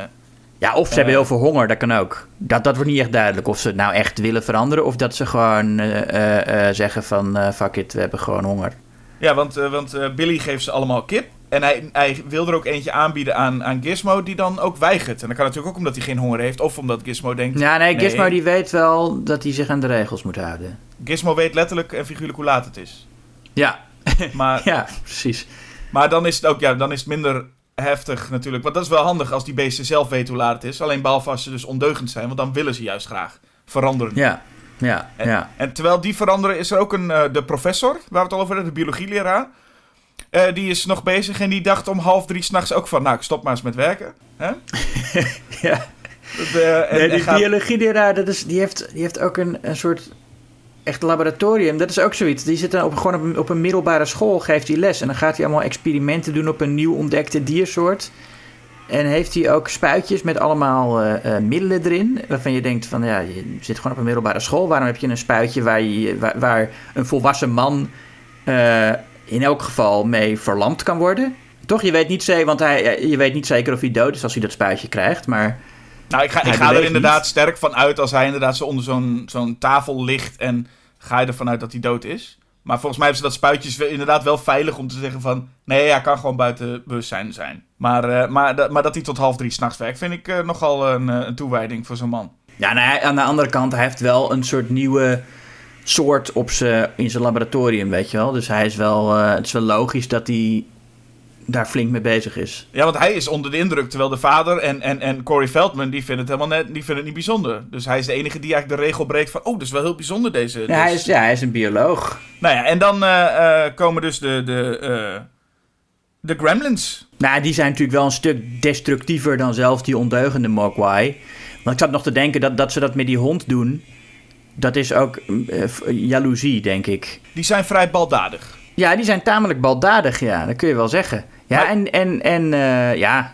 [SPEAKER 3] Ja, of ze
[SPEAKER 4] Eh.
[SPEAKER 3] hebben heel veel honger, dat kan ook. Dat, dat wordt niet echt duidelijk. Of ze het nou echt willen veranderen, of dat ze gewoon eh, eh, eh, zeggen van eh, fuck it, we hebben gewoon honger.
[SPEAKER 4] Ja, want, eh, want eh, Billy geeft ze allemaal kip. En hij, hij wil er ook eentje aanbieden aan, aan Gizmo, die dan ook weigert. En dat kan natuurlijk ook omdat hij geen honger heeft, of omdat Gizmo denkt...
[SPEAKER 3] Ja, nee, Gizmo die weet wel dat hij zich aan de regels moet houden.
[SPEAKER 4] Gizmo weet letterlijk en figuurlijk hoe laat het is.
[SPEAKER 3] Ja,
[SPEAKER 4] Maar,
[SPEAKER 3] ja, precies.
[SPEAKER 4] maar dan is het ook ja, dan is het minder heftig natuurlijk. Want dat is wel handig als die beesten zelf weten hoe laat het is. Alleen behalve als ze dus ondeugend zijn, want dan willen ze juist graag veranderen.
[SPEAKER 3] Ja, ja,
[SPEAKER 4] En,
[SPEAKER 3] ja.
[SPEAKER 4] en terwijl die veranderen, is er ook een, eh, de professor, waar we het al over hebben, de biologieleraar. Eh, die is nog bezig en die dacht om half drie s'nachts ook van, nou, ik stop maar eens met werken. Hè?
[SPEAKER 3] ja.
[SPEAKER 4] Dat, eh, en,
[SPEAKER 3] Nee, die
[SPEAKER 4] gaat-
[SPEAKER 3] biologieleraar, dat is, die, heeft, die heeft ook een, een soort echt laboratorium. Dat is ook zoiets. Die zit dan op, gewoon op, een- op een middelbare school, geeft hij les. En dan gaat hij allemaal experimenten doen op een nieuw ontdekte diersoort. En heeft hij ook spuitjes met allemaal eh, middelen erin. Waarvan je denkt van ja, je zit gewoon op een middelbare school. Waarom heb je een spuitje waar, je, waar, waar een volwassen man in elk geval mee verlamd kan worden? Toch? Je weet niet zeker, want hij, je weet niet zeker of hij dood is als hij dat spuitje krijgt, maar...
[SPEAKER 4] Nou, ik ga, ik ga er inderdaad
[SPEAKER 3] niet.
[SPEAKER 4] sterk van uit als hij inderdaad zo onder zo'n zo'n tafel ligt en ga je ervan uit dat hij dood is. Maar volgens mij hebben ze dat spuitjes wel- inderdaad wel veilig om te zeggen van... Nee, hij kan gewoon buiten bewustzijn zijn. Maar, eh, maar, dat- maar dat hij tot half drie s'nachts werkt, vind ik eh, nogal een, eh, een toewijding voor zo'n man.
[SPEAKER 3] Ja, nou, aan de andere kant, hij heeft wel een soort nieuwe soort op z'n, in zijn laboratorium, weet je wel. Dus hij is wel, eh, het is wel logisch dat hij daar flink mee bezig is.
[SPEAKER 4] Ja, want hij is onder de indruk, terwijl de vader en, en, en Corey Feldman, die vinden het helemaal net, die vinden het niet bijzonder. Dus hij is de enige die eigenlijk de regel breekt van, oh, dat is wel heel bijzonder deze...
[SPEAKER 3] Ja, hij is, ja, hij is een bioloog.
[SPEAKER 4] Nou ja, en dan eh, eh, komen dus de, de, de gremlins.
[SPEAKER 3] Nou, die zijn natuurlijk wel een stuk destructiever dan zelfs die ondeugende Mogwai. Want ik zat nog te denken dat, dat ze dat met die hond doen. Dat is ook eh, jaloezie, denk ik.
[SPEAKER 4] Die zijn vrij baldadig.
[SPEAKER 3] Ja, die zijn tamelijk baldadig, ja. Dat kun je wel zeggen. Ja,
[SPEAKER 4] Maar-
[SPEAKER 3] en, en, en eh, ja,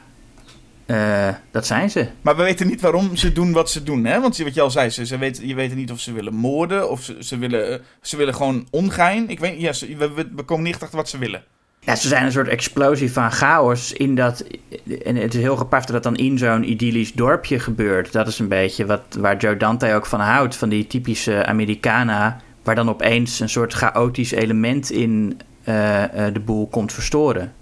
[SPEAKER 3] eh, dat zijn ze.
[SPEAKER 4] Maar we weten niet waarom ze doen wat ze doen, hè? Want wat je al zei, ze, ze weten, je weet niet of ze willen moorden of ze, ze, willen, ze willen gewoon ongein. Ik weet ja, ze- we, we, we komen niet echt achter wat ze willen.
[SPEAKER 3] Ja, ze zijn een soort explosie van chaos in dat... En het is heel gepast dat dat dan in zo'n idyllisch dorpje gebeurt. Dat is een beetje wat, waar Joe Dante ook van houdt. Van die typische Americana... waar dan opeens een soort chaotisch element in eh, eh, de boel komt verstoren.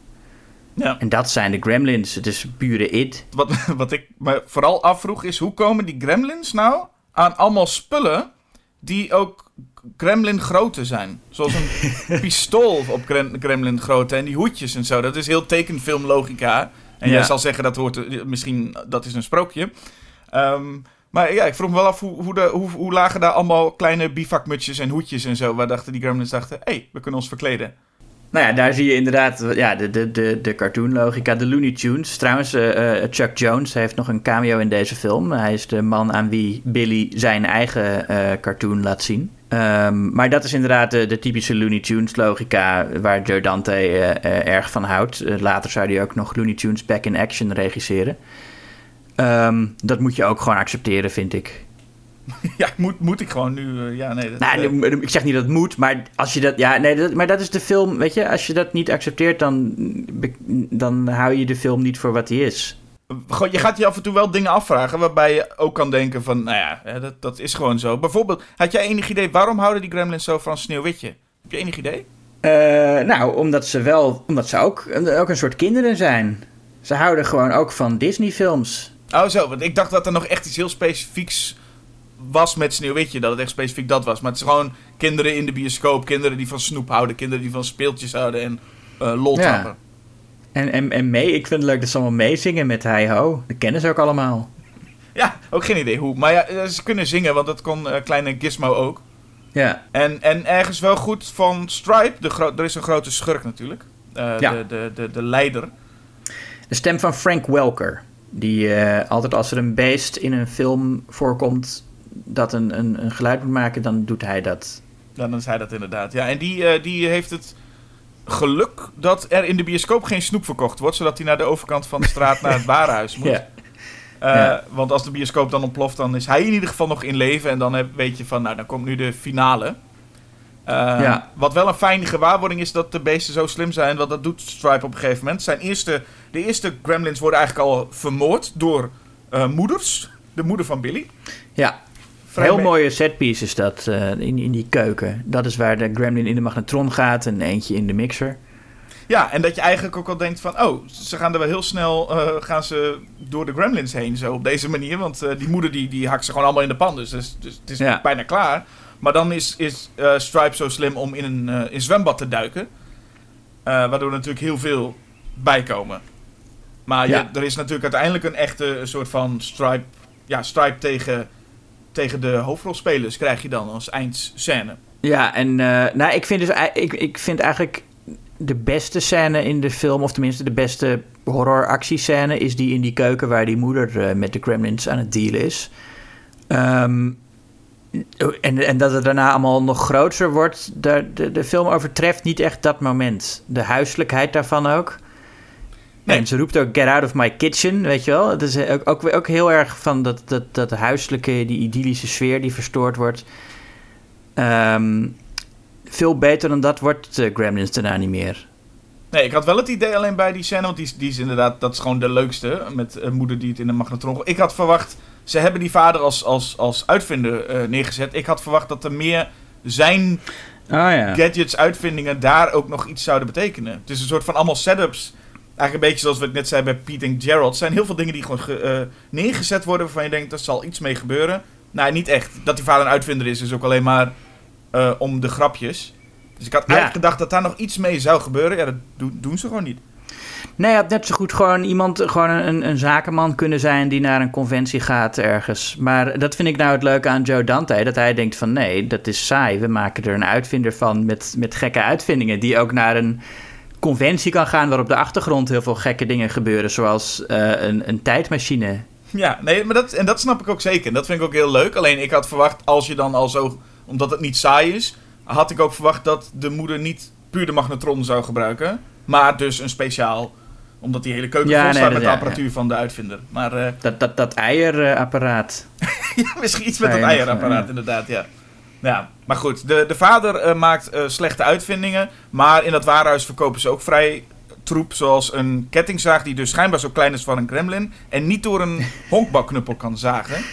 [SPEAKER 4] Ja.
[SPEAKER 3] En dat zijn de gremlins. Het is pure id.
[SPEAKER 4] Wat, wat ik me vooral afvroeg is, hoe komen die gremlins nou aan allemaal spullen die ook gremlin grootte zijn? Zoals een pistool op gremlin grootte en die hoedjes en zo. Dat is heel tekenfilmlogica. En jij
[SPEAKER 3] Ja.
[SPEAKER 4] zal zeggen, dat hoort, misschien, dat is een sprookje. Ehm, maar ja, ik vroeg me wel af, hoe, hoe, de, hoe, hoe lagen daar allemaal kleine bivakmutsjes en hoedjes en zo, waar dachten die gremlins dachten, hé, hey, we kunnen ons verkleden.
[SPEAKER 3] Nou ja, daar zie je inderdaad ja, de, de, de, de cartoonlogica, de Looney Tunes. Trouwens, eh, eh, Chuck Jones heeft nog een cameo in deze film. Hij is de man aan wie Billy zijn eigen eh, cartoon laat zien. Ehm, maar dat is inderdaad de, de typische Looney Tunes logica waar Joe Dante eh, eh, erg van houdt. Eh, later zou hij ook nog Looney Tunes Back in Action regisseren. Ehm, dat moet je ook gewoon accepteren, vind ik.
[SPEAKER 4] ja, moet, moet ik gewoon nu, ja, nee. Dat,
[SPEAKER 3] Nou, ik zeg niet dat het moet, maar als je dat. Ja, nee, dat, maar dat is de film. Weet je, als je dat niet accepteert, dan, dan hou je de film niet voor wat hij is.
[SPEAKER 4] Gewoon, je gaat je af en toe wel dingen afvragen waarbij je ook kan denken van, nou ja, dat, dat is gewoon zo. Bijvoorbeeld, had jij enig idee, waarom houden die gremlins zo van Sneeuwwitje? Heb je enig idee?
[SPEAKER 3] Eh, nou, omdat ze wel. Omdat ze ook, ook een soort kinderen zijn. Ze houden gewoon ook van Disney-films.
[SPEAKER 4] Oh zo, want ik dacht dat er nog echt iets heel specifieks was met Sneeuwwitje, dat het echt specifiek dat was. Maar het is gewoon kinderen in de bioscoop, kinderen die van snoep houden, kinderen die van speeltjes houden en eh lol
[SPEAKER 3] Ja. En, en, en mee, ik vind het leuk dat ze allemaal meezingen met Hi Ho. Dat kennen ze ook allemaal.
[SPEAKER 4] Ja, ook geen idee hoe. Maar ja, eh, ze kunnen zingen, want dat kon eh, kleine Gizmo ook.
[SPEAKER 3] Ja.
[SPEAKER 4] En, en ergens wel goed van Stripe, de er is een grote schurk natuurlijk. Eh,
[SPEAKER 3] Ja.
[SPEAKER 4] de, de, de, de leider.
[SPEAKER 3] De stem van Frank Welker. Die altijd als er een beest in een film voorkomt dat een, een, een geluid moet maken, dan doet hij dat.
[SPEAKER 4] Ja, dan zei dat inderdaad. Ja, en die, die heeft het geluk dat er in de bioscoop geen snoep verkocht wordt, zodat hij naar de overkant van de straat naar het warenhuis moet.
[SPEAKER 3] Ja.
[SPEAKER 4] Eh,
[SPEAKER 3] Ja.
[SPEAKER 4] Want als de bioscoop dan ontploft, dan is hij in ieder geval nog in leven. En dan heb, weet je van, nou, dan komt nu de finale. Eh,
[SPEAKER 3] Ja.
[SPEAKER 4] Wat wel een fijne gewaarwording is dat de beesten zo slim zijn. Want dat doet Stripe op een gegeven moment. Zijn eerste, de eerste gremlins worden eigenlijk al vermoord door eh, moeders. De moeder van Billy.
[SPEAKER 3] Ja, heel mooie setpiece is dat eh, in, in die keuken. Dat is waar de gremlin in de magnetron gaat en eentje in de mixer.
[SPEAKER 4] Ja, en dat je eigenlijk ook al denkt van... Oh, ze gaan er wel heel snel eh, gaan ze door de gremlins heen zo op deze manier. Want eh, die moeder die, die hakt ze gewoon allemaal in de pan. Dus, dus, dus het is
[SPEAKER 3] Ja.
[SPEAKER 4] bijna klaar. Maar dan is, is Stripe zo slim om in een in zwembad te duiken. Waardoor er natuurlijk heel veel bijkomen. Maar
[SPEAKER 3] Ja.
[SPEAKER 4] je, er is natuurlijk uiteindelijk een echte soort van Stripe... Ja, Stripe tegen, tegen de hoofdrolspelers krijg je dan als eindscène.
[SPEAKER 3] Ja, en eh, nou, ik vind, dus, ik, ik vind eigenlijk de beste scène in de film, of tenminste de beste horror-actiescène, is die in die keuken waar die moeder eh, met de gremlins aan het dealen is. Ehm, en, en dat het daarna allemaal nog groter wordt. De, de film overtreft niet echt dat moment. De huiselijkheid daarvan ook.
[SPEAKER 4] Nee.
[SPEAKER 3] En ze roept ook Get out of my kitchen, weet je wel. Het is ook, ook, ook heel erg van dat, dat, dat huiselijke, die idyllische sfeer die verstoord wordt. Ehm, veel beter dan dat wordt de Gremlins daarna niet meer.
[SPEAKER 4] Nee, ik had wel het idee alleen bij die scène, want die, is- die is inderdaad, dat is gewoon de leukste. Met een moeder die het in de magnetron. Ik had verwacht, ze hebben die vader als, als, als uitvinder eh, neergezet. Ik had verwacht dat er meer zijn
[SPEAKER 3] Oh ja.
[SPEAKER 4] gadgets, uitvindingen daar ook nog iets zouden betekenen. Het is een soort van allemaal setups. Eigenlijk een beetje zoals we het net zeiden bij Pete en Gerald. Het zijn heel veel dingen die gewoon ge- eh, neergezet worden waarvan je denkt, er zal iets mee gebeuren. Nee, niet echt. Dat die vader een uitvinder is, is ook alleen maar eh, om de grapjes. Dus ik had eigenlijk gedacht dat daar nog iets mee zou gebeuren. Ja, dat doen, doen ze gewoon niet.
[SPEAKER 3] Nee, je had net zo goed gewoon iemand, gewoon een, een zakenman kunnen zijn die naar een conventie gaat ergens. Maar dat vind ik nou het leuke aan Joe Dante. Dat hij denkt van nee, dat is saai. We maken er een uitvinder van met, met gekke uitvindingen. Die ook naar een conventie kan gaan waar op de achtergrond heel veel gekke dingen gebeuren. Zoals eh, een, een tijdmachine.
[SPEAKER 4] Ja, nee, maar dat, en dat snap ik ook zeker. En dat vind ik ook heel leuk. Alleen ik had verwacht, als je dan al zo... Omdat het niet saai is, had ik ook verwacht dat de moeder niet puur de magnetron zou gebruiken. Maar dus een speciaal... Omdat die hele keuken
[SPEAKER 3] Ja,
[SPEAKER 4] vol
[SPEAKER 3] nee,
[SPEAKER 4] staat
[SPEAKER 3] dat-
[SPEAKER 4] met de
[SPEAKER 3] ja,
[SPEAKER 4] apparatuur van de uitvinder. Maar eh,
[SPEAKER 3] Dat, dat, dat eierapparaat.
[SPEAKER 4] ja, misschien iets met dat eierapparaat, inderdaad, ja. Ja, maar goed. De, de vader eh, maakt eh, slechte uitvindingen. Maar in dat warenhuis verkopen ze ook vrij troep. Zoals een kettingzaag die dus schijnbaar zo klein is van een gremlin. En niet door een honkbalknuppel kan zagen.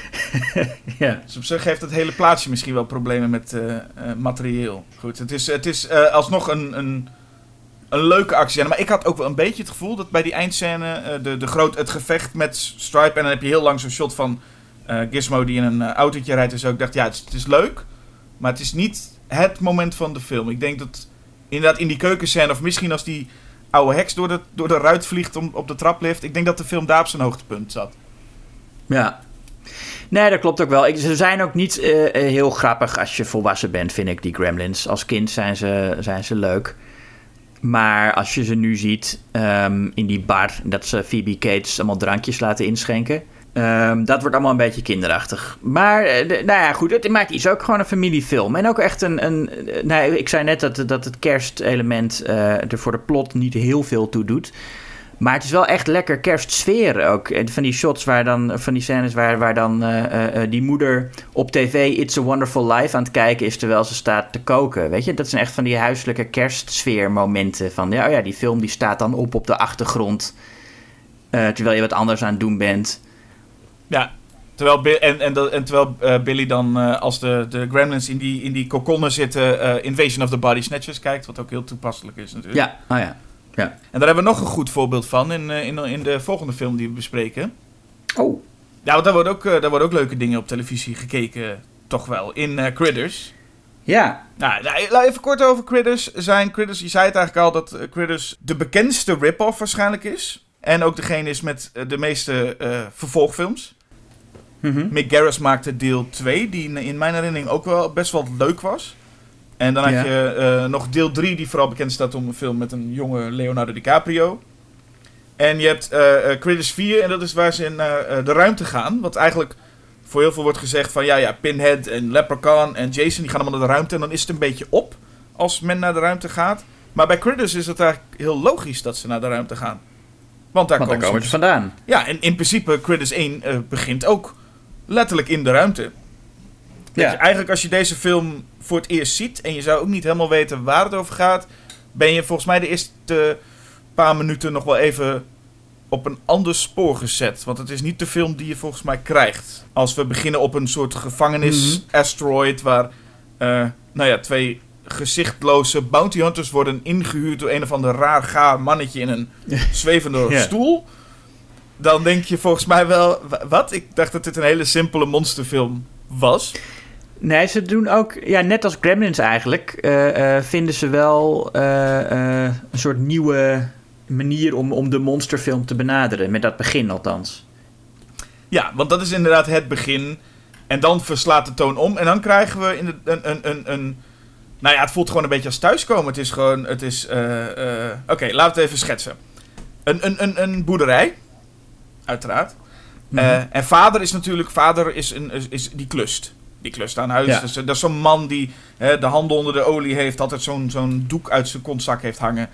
[SPEAKER 3] ja.
[SPEAKER 4] Dus op zich heeft het hele plaatsje misschien wel problemen met eh, materieel. Goed, het is, het is alsnog een, een, een leuke actie. Maar ik had ook wel een beetje het gevoel dat bij die eindscène, de, de groot, het gevecht met Stripe, en dan heb je heel lang zo'n shot van Gizmo die in een autootje rijdt en zo. Ik dacht, ja, het is, het is leuk, maar het is niet het moment van de film. Ik denk dat inderdaad in die keukenscène, of misschien als die oude heks door de, door de ruit vliegt om, op de traplift, ik denk dat de film daar op zijn hoogtepunt zat.
[SPEAKER 3] Ja. Nee, dat klopt ook wel. Ze zijn ook niet eh, eh, heel grappig als je volwassen bent, vind ik, die gremlins. Als kind zijn ze, zijn ze leuk. Maar als je ze nu ziet ehm, in die bar, dat ze Phoebe Cates allemaal drankjes laten inschenken. Ehm, dat wordt allemaal een beetje kinderachtig. Maar, eh, nou ja, goed, het, maar het is ook gewoon een familiefilm. En ook echt een... een eh, nou, ik zei net dat, dat het kerstelement eh, er voor de plot niet heel veel toe doet. Maar het is wel echt lekker kerstsfeer ook. Van die shots waar dan, van die scènes waar, waar dan die moeder op tv It's a Wonderful Life aan het kijken is terwijl ze staat te koken. Weet je, dat zijn echt van die huiselijke kerstsfeer momenten. Van ja, oh ja, die film die staat dan op op de achtergrond. terwijl je wat anders aan het doen bent.
[SPEAKER 4] Ja, terwijl, en, en, en terwijl eh, Billy dan eh, als de, de gremlins in die, in die kokonnen zitten, eh, Invasion of the Body Snatchers kijkt, wat ook heel toepasselijk is natuurlijk.
[SPEAKER 3] Ja, oh ja. ja.
[SPEAKER 4] En daar hebben we nog een goed voorbeeld van in, in, in de volgende film die we bespreken.
[SPEAKER 3] Oh.
[SPEAKER 4] Ja, want daar worden ook, daar worden ook leuke dingen op televisie gekeken, toch wel, in Critters.
[SPEAKER 3] Ja.
[SPEAKER 4] Nou, nou, laat even kort over Critters zijn. Critters, je zei het eigenlijk al dat Critters de bekendste rip-off waarschijnlijk is. En ook degene is met de meeste eh,
[SPEAKER 3] Mhm.
[SPEAKER 4] Mick Garris maakte deel 2, die in- mijn herinnering ook wel best wel leuk was. En dan had
[SPEAKER 3] Ja.
[SPEAKER 4] je eh, nog deel 3, die vooral bekend staat om een film met een jonge Leonardo DiCaprio. En je hebt eh, Critters 4, en dat is waar ze in de ruimte gaan. Wat eigenlijk voor heel veel wordt gezegd van ja, ja, Pinhead en Leprechaun en Jason, die gaan allemaal naar de ruimte. En dan is het een beetje op als men naar de ruimte gaat. Maar bij Critters is het eigenlijk heel logisch dat ze naar de ruimte gaan. Want daar
[SPEAKER 3] Want daar
[SPEAKER 4] komen ze
[SPEAKER 3] vandaan.
[SPEAKER 4] ja, en in principe Critters 1 eh, begint ook letterlijk in de ruimte. Je, eigenlijk als je deze film voor het eerst ziet en je zou ook niet helemaal weten waar het over gaat, ben je volgens mij de eerste paar minuten nog wel even op een ander spoor gezet. Want het is niet de film die je volgens mij krijgt. Als we beginnen op een soort gevangenis-asteroid waar eh, nou ja, twee gezichtloze bounty hunters worden ingehuurd door een of ander raar gaar mannetje in een zwevende
[SPEAKER 3] Ja.
[SPEAKER 4] stoel. Dan denk je volgens mij wel, wa- wat? Ik dacht dat dit een hele simpele monsterfilm was.
[SPEAKER 3] Nee, ze doen ook, ja, net als Gremlins eigenlijk, eh, eh, vinden ze wel eh, een soort nieuwe manier om, om de monsterfilm te benaderen. Met dat begin althans.
[SPEAKER 4] Ja, want dat is inderdaad het begin. En dan verslaat de toon om. En dan krijgen we in de, een, een, een, een... Nou ja, het voelt gewoon een beetje als thuiskomen. Het is gewoon... Het is... Oké, laten we het even schetsen. Een, een, een, een boerderij. Uiteraard.
[SPEAKER 3] Mhm.
[SPEAKER 4] Eh, en vader is natuurlijk... Vader is, een, is, is- die klust. Die klust aan huis.
[SPEAKER 3] Ja.
[SPEAKER 4] Dus, dat is zo'n man die hè, de handen onder de olie heeft. Altijd zo'n zo'n doek uit zijn kontzak heeft hangen.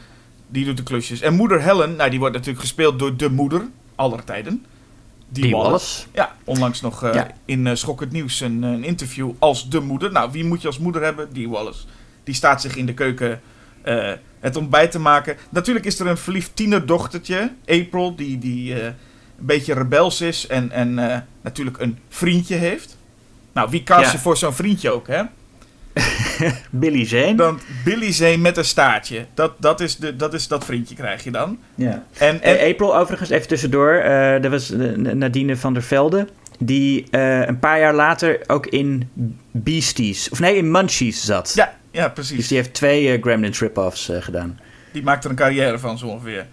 [SPEAKER 4] Die doet de klusjes. En moeder Helen, nou die wordt natuurlijk gespeeld door de moeder. Aller tijden.
[SPEAKER 3] Die Wallace.
[SPEAKER 4] Ja, onlangs nog eh,
[SPEAKER 3] Ja.
[SPEAKER 4] in uh, Schok het Nieuws een, een interview als de moeder. Nou, wie moet je als moeder hebben? Die Wallace. Die staat zich in de keuken het ontbijt te maken. Natuurlijk is er een verliefd tienerdochtertje, April, die, die een beetje rebels is en, en eh, natuurlijk een vriendje heeft. Nou, wie cast
[SPEAKER 3] Ja.
[SPEAKER 4] je voor zo'n vriendje ook, hè?
[SPEAKER 3] Billy Zane.
[SPEAKER 4] Dan Billy Zane met een staartje. Dat, dat, is de, dat is dat vriendje krijg je dan.
[SPEAKER 3] Ja.
[SPEAKER 4] En, en
[SPEAKER 3] Eh, April, overigens, even tussendoor. eh er was Nadine van der Velde. Die een paar jaar later ook in Beasties, of nee, in Munchies zat.
[SPEAKER 4] ja, ja,
[SPEAKER 3] Dus
[SPEAKER 4] precies.
[SPEAKER 3] die heeft twee eh, Gremlins rip-offs eh, gedaan.
[SPEAKER 4] Die maakt er een carrière van, zo ongeveer.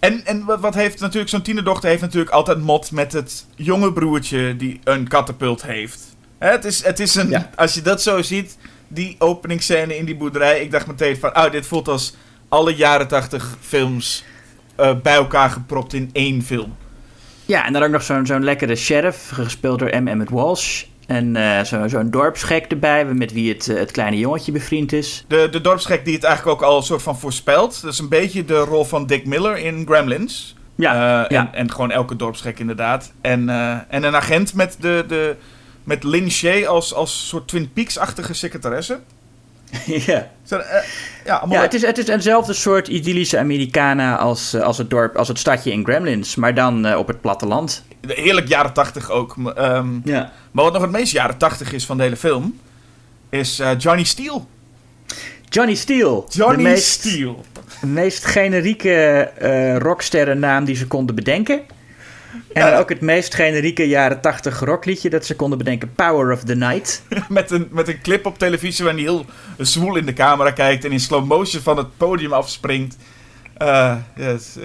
[SPEAKER 4] En, en wat heeft natuurlijk zo'n tienerdochter heeft natuurlijk altijd mot met het jonge broertje die een katapult heeft. Hè, het, is, het is een,
[SPEAKER 3] Ja.
[SPEAKER 4] als je dat zo ziet, die openingsscène in die boerderij, ik dacht meteen van, oh, dit voelt als alle jaren tachtig films eh, bij elkaar gepropt in één film.
[SPEAKER 3] Ja, en dan ook nog zo'n zo'n lekkere sheriff, gespeeld door M. Emmett Walsh. En eh, zo- zo'n dorpsgek erbij, met wie het, eh, het kleine jongetje bevriend is.
[SPEAKER 4] De, de dorpsgek die het eigenlijk ook al een soort van voorspelt. Dat is een beetje de rol van Dick Miller in Gremlins.
[SPEAKER 3] Ja,
[SPEAKER 4] Eh,
[SPEAKER 3] ja.
[SPEAKER 4] En, en gewoon elke dorpsgek inderdaad. En, en een agent met, de, de, met Lin Shay als, als soort Twin Peaks-achtige secretaresse.
[SPEAKER 3] ja.
[SPEAKER 4] Zo, ja,
[SPEAKER 3] het is, het is eenzelfde soort idyllische Americana als, als het dorp, als het stadje in Gremlins, maar dan op het platteland.
[SPEAKER 4] Heerlijk jaren tachtig ook. Ehm,
[SPEAKER 3] Ja.
[SPEAKER 4] maar wat nog het meest jaren tachtig is van de hele film... is eh, Johnny Steele.
[SPEAKER 3] Johnny Steele.
[SPEAKER 4] Johnny
[SPEAKER 3] de meest,
[SPEAKER 4] Steele.
[SPEAKER 3] de meest generieke eh rocksterrennaam die ze konden bedenken. En
[SPEAKER 4] Ja.
[SPEAKER 3] ook het meest generieke jaren 80 rockliedje dat ze konden bedenken, Power of the Night.
[SPEAKER 4] met, een, met een clip op televisie waarin hij heel zwoel in de camera kijkt... en in slow motion van het podium afspringt. Eh, yes.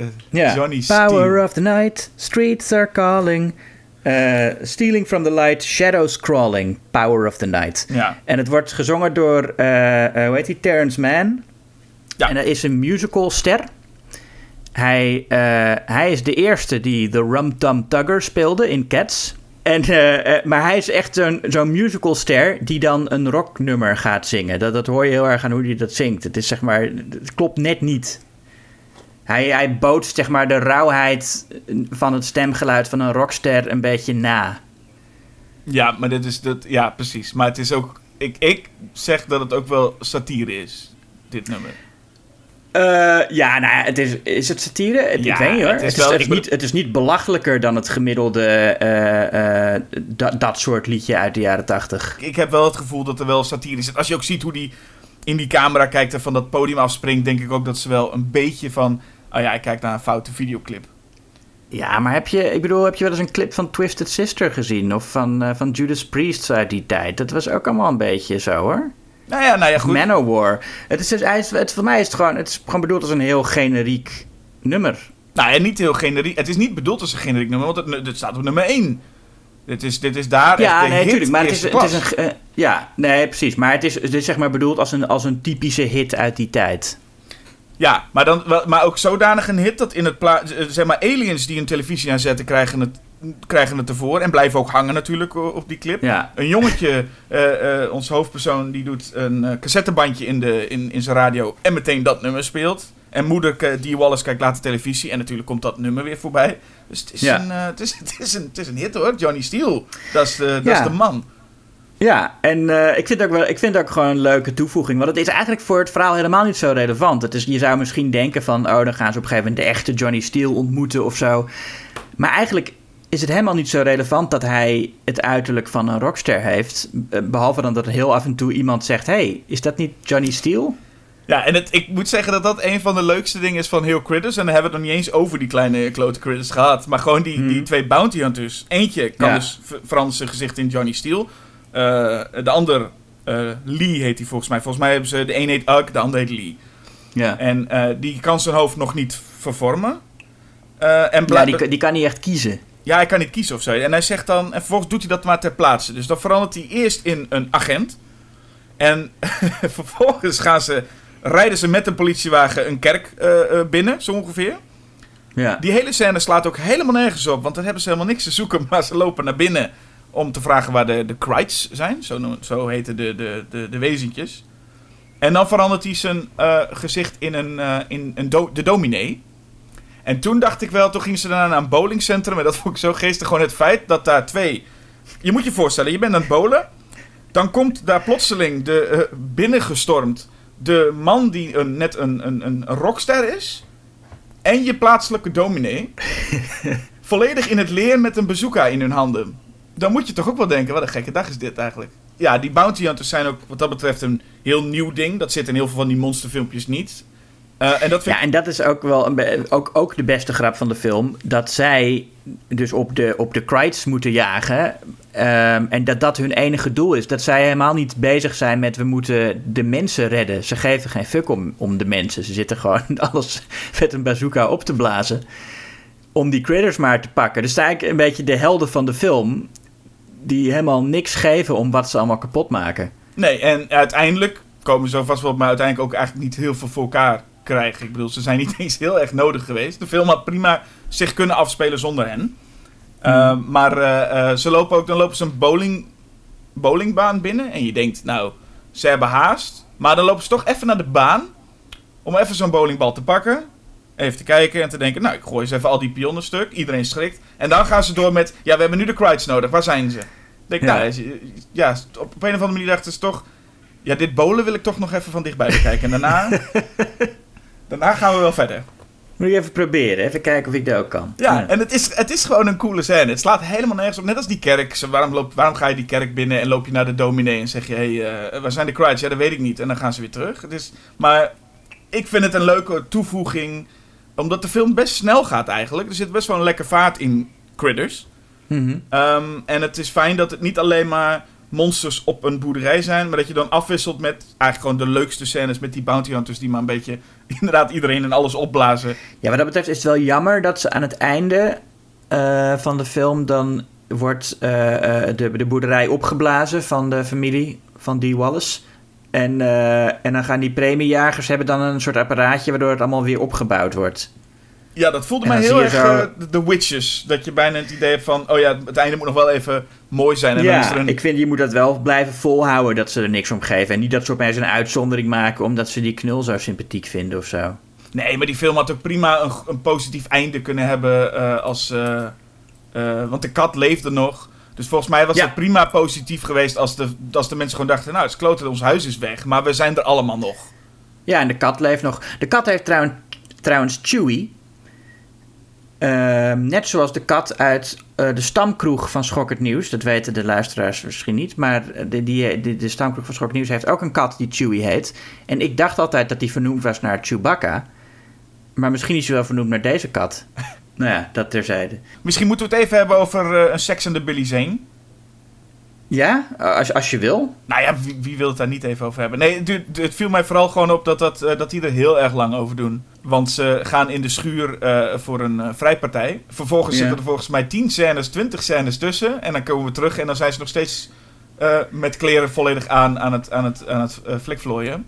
[SPEAKER 4] Johnny
[SPEAKER 3] Power of the Night, streets are calling. eh, stealing from the light, shadows crawling, Power of the Night.
[SPEAKER 4] Ja.
[SPEAKER 3] En het wordt gezongen door, hoe heet hij, Terrence Mann.
[SPEAKER 4] Ja.
[SPEAKER 3] En hij is een musicalster. Hij, hij is de eerste die de Rum Tum Tugger speelde in Cats. En, maar hij is echt zo'n zo'n musicalster die dan een rocknummer gaat zingen. Dat, dat hoor je heel erg aan hoe hij dat zingt. Het is zeg maar, het klopt net niet. Hij, hij bootst zeg maar de rauwheid van het stemgeluid van een rockster een beetje na.
[SPEAKER 4] Ja, maar dit is dat. Ja, precies. Maar het is ook. Ik, ik zeg dat het ook wel satire is. Dit nummer.
[SPEAKER 3] Eh, ja, nou ja, het is, is het satire?
[SPEAKER 4] Ja,
[SPEAKER 3] ik weet niet hoor.
[SPEAKER 4] het
[SPEAKER 3] Het
[SPEAKER 4] is
[SPEAKER 3] is,
[SPEAKER 4] wel-
[SPEAKER 3] het, is niet, het is niet belachelijker dan het gemiddelde eh, dat, dat soort liedje uit de jaren tachtig.
[SPEAKER 4] Ik heb wel het gevoel dat er wel satire zit. Als je ook ziet hoe die in die camera kijkt en van dat podium afspringt, denk ik ook dat ze wel een beetje van. Oh ja, ik kijk naar een foute videoclip.
[SPEAKER 3] Ja, maar heb je, ik bedoel, heb je wel eens een clip van Twisted Sister gezien? Of van, eh, van Judas Priest uit die tijd? Dat was ook allemaal een beetje zo hoor.
[SPEAKER 4] Nou ja, nou ja, goed.
[SPEAKER 3] Manowar. Het is, dus, is, het, voor mij is het gewoon, het is gewoon bedoeld als een heel generiek nummer.
[SPEAKER 4] Nou ja, niet heel generiek. Het is niet bedoeld als een generiek nummer, want het, het staat op nummer 1. Dit is, dit is daar
[SPEAKER 3] Ja,
[SPEAKER 4] echt
[SPEAKER 3] nee,
[SPEAKER 4] hit
[SPEAKER 3] natuurlijk. Maar het is, het is een. eh, ja, nee, precies. Maar het is, het is zeg maar bedoeld als een, als een typische hit uit die tijd.
[SPEAKER 4] Ja, maar, dan, maar ook zodanig een hit dat in het eh, zeg maar aliens die een televisie aanzetten krijgen het, krijgen het ervoor en blijven ook hangen natuurlijk o- op die clip.
[SPEAKER 3] Ja.
[SPEAKER 4] Een jongetje, eh, eh, ons hoofdpersoon, die doet een eh, cassettebandje in, de, in, in zijn radio en meteen dat nummer speelt. En moeder eh, Dee Wallace kijkt later televisie en natuurlijk komt dat nummer weer voorbij. Dus het is,
[SPEAKER 3] Ja.
[SPEAKER 4] een, eh, het is, het is, een, het is een hit hoor, Johnny Steele. Dat is de, dat
[SPEAKER 3] Ja.
[SPEAKER 4] is de man.
[SPEAKER 3] Ja, en eh, ik, vind ook wel, ik vind ook gewoon een leuke toevoeging. Want het is eigenlijk voor het verhaal helemaal niet zo relevant. Het is, je zou misschien denken van... oh, dan gaan ze op een gegeven moment de echte Johnny Steele ontmoeten of zo. Maar eigenlijk is het helemaal niet zo relevant dat hij het uiterlijk van een rockster heeft. Eh, Behalve dan dat er heel af en toe iemand zegt... hey, is dat niet Johnny Steele?
[SPEAKER 4] Ja, en het, ik moet zeggen dat dat een van de leukste dingen is van heel Critters. En dan hebben we het nog niet eens over die kleine klote Critters gehad. Maar gewoon die, die twee Bounty Hunters. Eentje kan
[SPEAKER 3] Ja.
[SPEAKER 4] dus ver- veranderen zijn gezicht in Johnny Steele. Eh, de ander, eh, Lee heet hij volgens mij. Volgens mij hebben ze, de een heet Ugg, de ander heet Lee.
[SPEAKER 3] Ja,
[SPEAKER 4] En eh, die kan zijn hoofd nog niet vervormen. En
[SPEAKER 3] ja die, die kan niet echt kiezen.
[SPEAKER 4] ja, hij kan niet kiezen of zo. En hij zegt dan, en vervolgens doet hij dat maar ter plaatse. Dus dan verandert hij eerst in een agent. En vervolgens gaan ze, rijden ze met een politiewagen een kerk binnen, zo ongeveer.
[SPEAKER 3] Ja.
[SPEAKER 4] Die hele scène slaat ook helemaal nergens op, want dan hebben ze helemaal niks te zoeken. Maar ze lopen naar binnen om te vragen waar de, de Krites zijn. Zo, zo heten de, de, de, de wezentjes. En dan verandert hij zijn eh, gezicht in, een, eh, in een do- de dominee. En toen dacht ik wel, toen gingen ze daarna naar een bowlingcentrum. En dat vond ik zo geestig. Gewoon het feit dat daar twee... Je moet je voorstellen, je bent aan het bowlen. Dan komt daar plotseling de, eh, binnengestormd de man die een, net een, een, een rockster is. En je plaatselijke dominee. volledig in het leer met een bazooka in hun handen. Dan moet je toch ook wel denken, wat een gekke dag is dit eigenlijk. Ja, die bounty hunters zijn ook wat dat betreft een heel nieuw ding. Dat zit in heel veel van die monsterfilmpjes niet. Uh, en dat
[SPEAKER 3] ja, en dat is ook wel ook, ook de beste grap van de film. Dat zij dus op de, op de Krites moeten jagen. Um, en dat dat hun enige doel is. Dat zij helemaal niet bezig zijn met we moeten de mensen redden. Ze geven geen fuck om, om de mensen. Ze zitten gewoon alles met een bazooka op te blazen. Om die critters maar te pakken. Dus eigenlijk een beetje de helden van de film. Die helemaal niks geven om wat ze allemaal kapot maken.
[SPEAKER 4] Nee, en uiteindelijk komen ze vast wel, maar uiteindelijk ook eigenlijk niet heel veel voor elkaar krijgen. Ik bedoel, ze zijn niet eens heel erg nodig geweest. De film had prima zich kunnen afspelen zonder hen. Uh, maar uh, ze lopen ook, dan lopen ze een bowling, bowlingbaan binnen. En je denkt, nou, ze hebben haast. Maar dan lopen ze toch even naar de baan. Om even zo'n bowlingbal te pakken. Even te kijken en te denken, nou, ik gooi eens even al die pionnen stuk. Iedereen schrikt. En dan gaan ze door met, ja, we hebben nu de Krites nodig. Waar zijn ze? Denk, ja. Nou, ja, op, een of andere manier dachten ze toch... Ja, dit bowlen wil ik toch nog even van dichtbij bekijken. En daarna... daarna gaan we wel verder.
[SPEAKER 3] Moet ik even proberen, even kijken of ik dat ook kan.
[SPEAKER 4] Ja, en het is, het is gewoon een coole scène. Het slaat helemaal nergens op. Net als die kerk. Waarom, loop, waarom ga je die kerk binnen en loop je naar de dominee en zeg je... Hé, hey, uh, waar zijn de Crites? Ja, dat weet ik niet. En dan gaan ze weer terug. Het is, maar ik vind het een leuke toevoeging. Omdat de film best snel gaat eigenlijk. Er zit best wel een lekker vaart in Critters.
[SPEAKER 3] Mm -hmm.
[SPEAKER 4] um, en het is fijn dat het niet alleen maar monsters op een boerderij zijn. Maar dat je dan afwisselt met eigenlijk gewoon de leukste scènes met die bounty hunters die maar een beetje inderdaad iedereen en alles opblazen.
[SPEAKER 3] Ja, wat dat betreft is het wel jammer dat ze aan het einde uh, van de film dan wordt uh, de, de boerderij opgeblazen van de familie van Dee Wallace. En, uh, en dan gaan die premiejagers hebben dan een soort apparaatje waardoor het allemaal weer opgebouwd wordt.
[SPEAKER 4] Ja, dat voelde mij heel erg zo... de Witches. Dat je bijna het idee hebt van, oh ja, het einde moet nog wel even mooi zijn. En
[SPEAKER 3] ja,
[SPEAKER 4] dan is er een...
[SPEAKER 3] ik vind je moet dat wel blijven volhouden dat ze er niks om geven. En niet dat ze opeens een uitzondering maken omdat ze die knul zo sympathiek vinden of zo.
[SPEAKER 4] Nee, maar die film had ook prima een, een positief einde kunnen hebben uh, als... Uh, uh, want de kat leefde nog. Dus volgens mij was ja. het prima positief geweest als de, als de mensen gewoon dachten... Nou, het is kloten, ons huis is weg. Maar we zijn er allemaal nog.
[SPEAKER 3] Ja, en de kat leeft nog. De kat heeft trouwens, trouwens Chewie... Uh, net zoals de kat uit uh, de stamkroeg van Schokkend Nieuws. Dat weten de luisteraars misschien niet. Maar de, die, de, de stamkroeg van Schokkend Nieuws heeft ook een kat die Chewie heet. En ik dacht altijd dat die vernoemd was naar Chewbacca. Maar misschien is hij wel vernoemd naar deze kat. Nou ja, dat terzijde.
[SPEAKER 4] Misschien moeten we het even hebben over uh, een seksende Billy Zane.
[SPEAKER 3] Ja, als, als je wil.
[SPEAKER 4] Nou ja, wie, wie, wil het daar niet even over hebben? Nee, het, het viel mij vooral gewoon op dat, dat, uh, dat die er heel erg lang over doen. Want ze gaan in de schuur uh, voor een uh, vrijpartij. Vervolgens ja. zitten er volgens mij 10 scènes, 20 scènes tussen. En dan komen we terug en dan zijn ze nog steeds met kleren volledig aan aan het, aan het, aan het flikvlooien.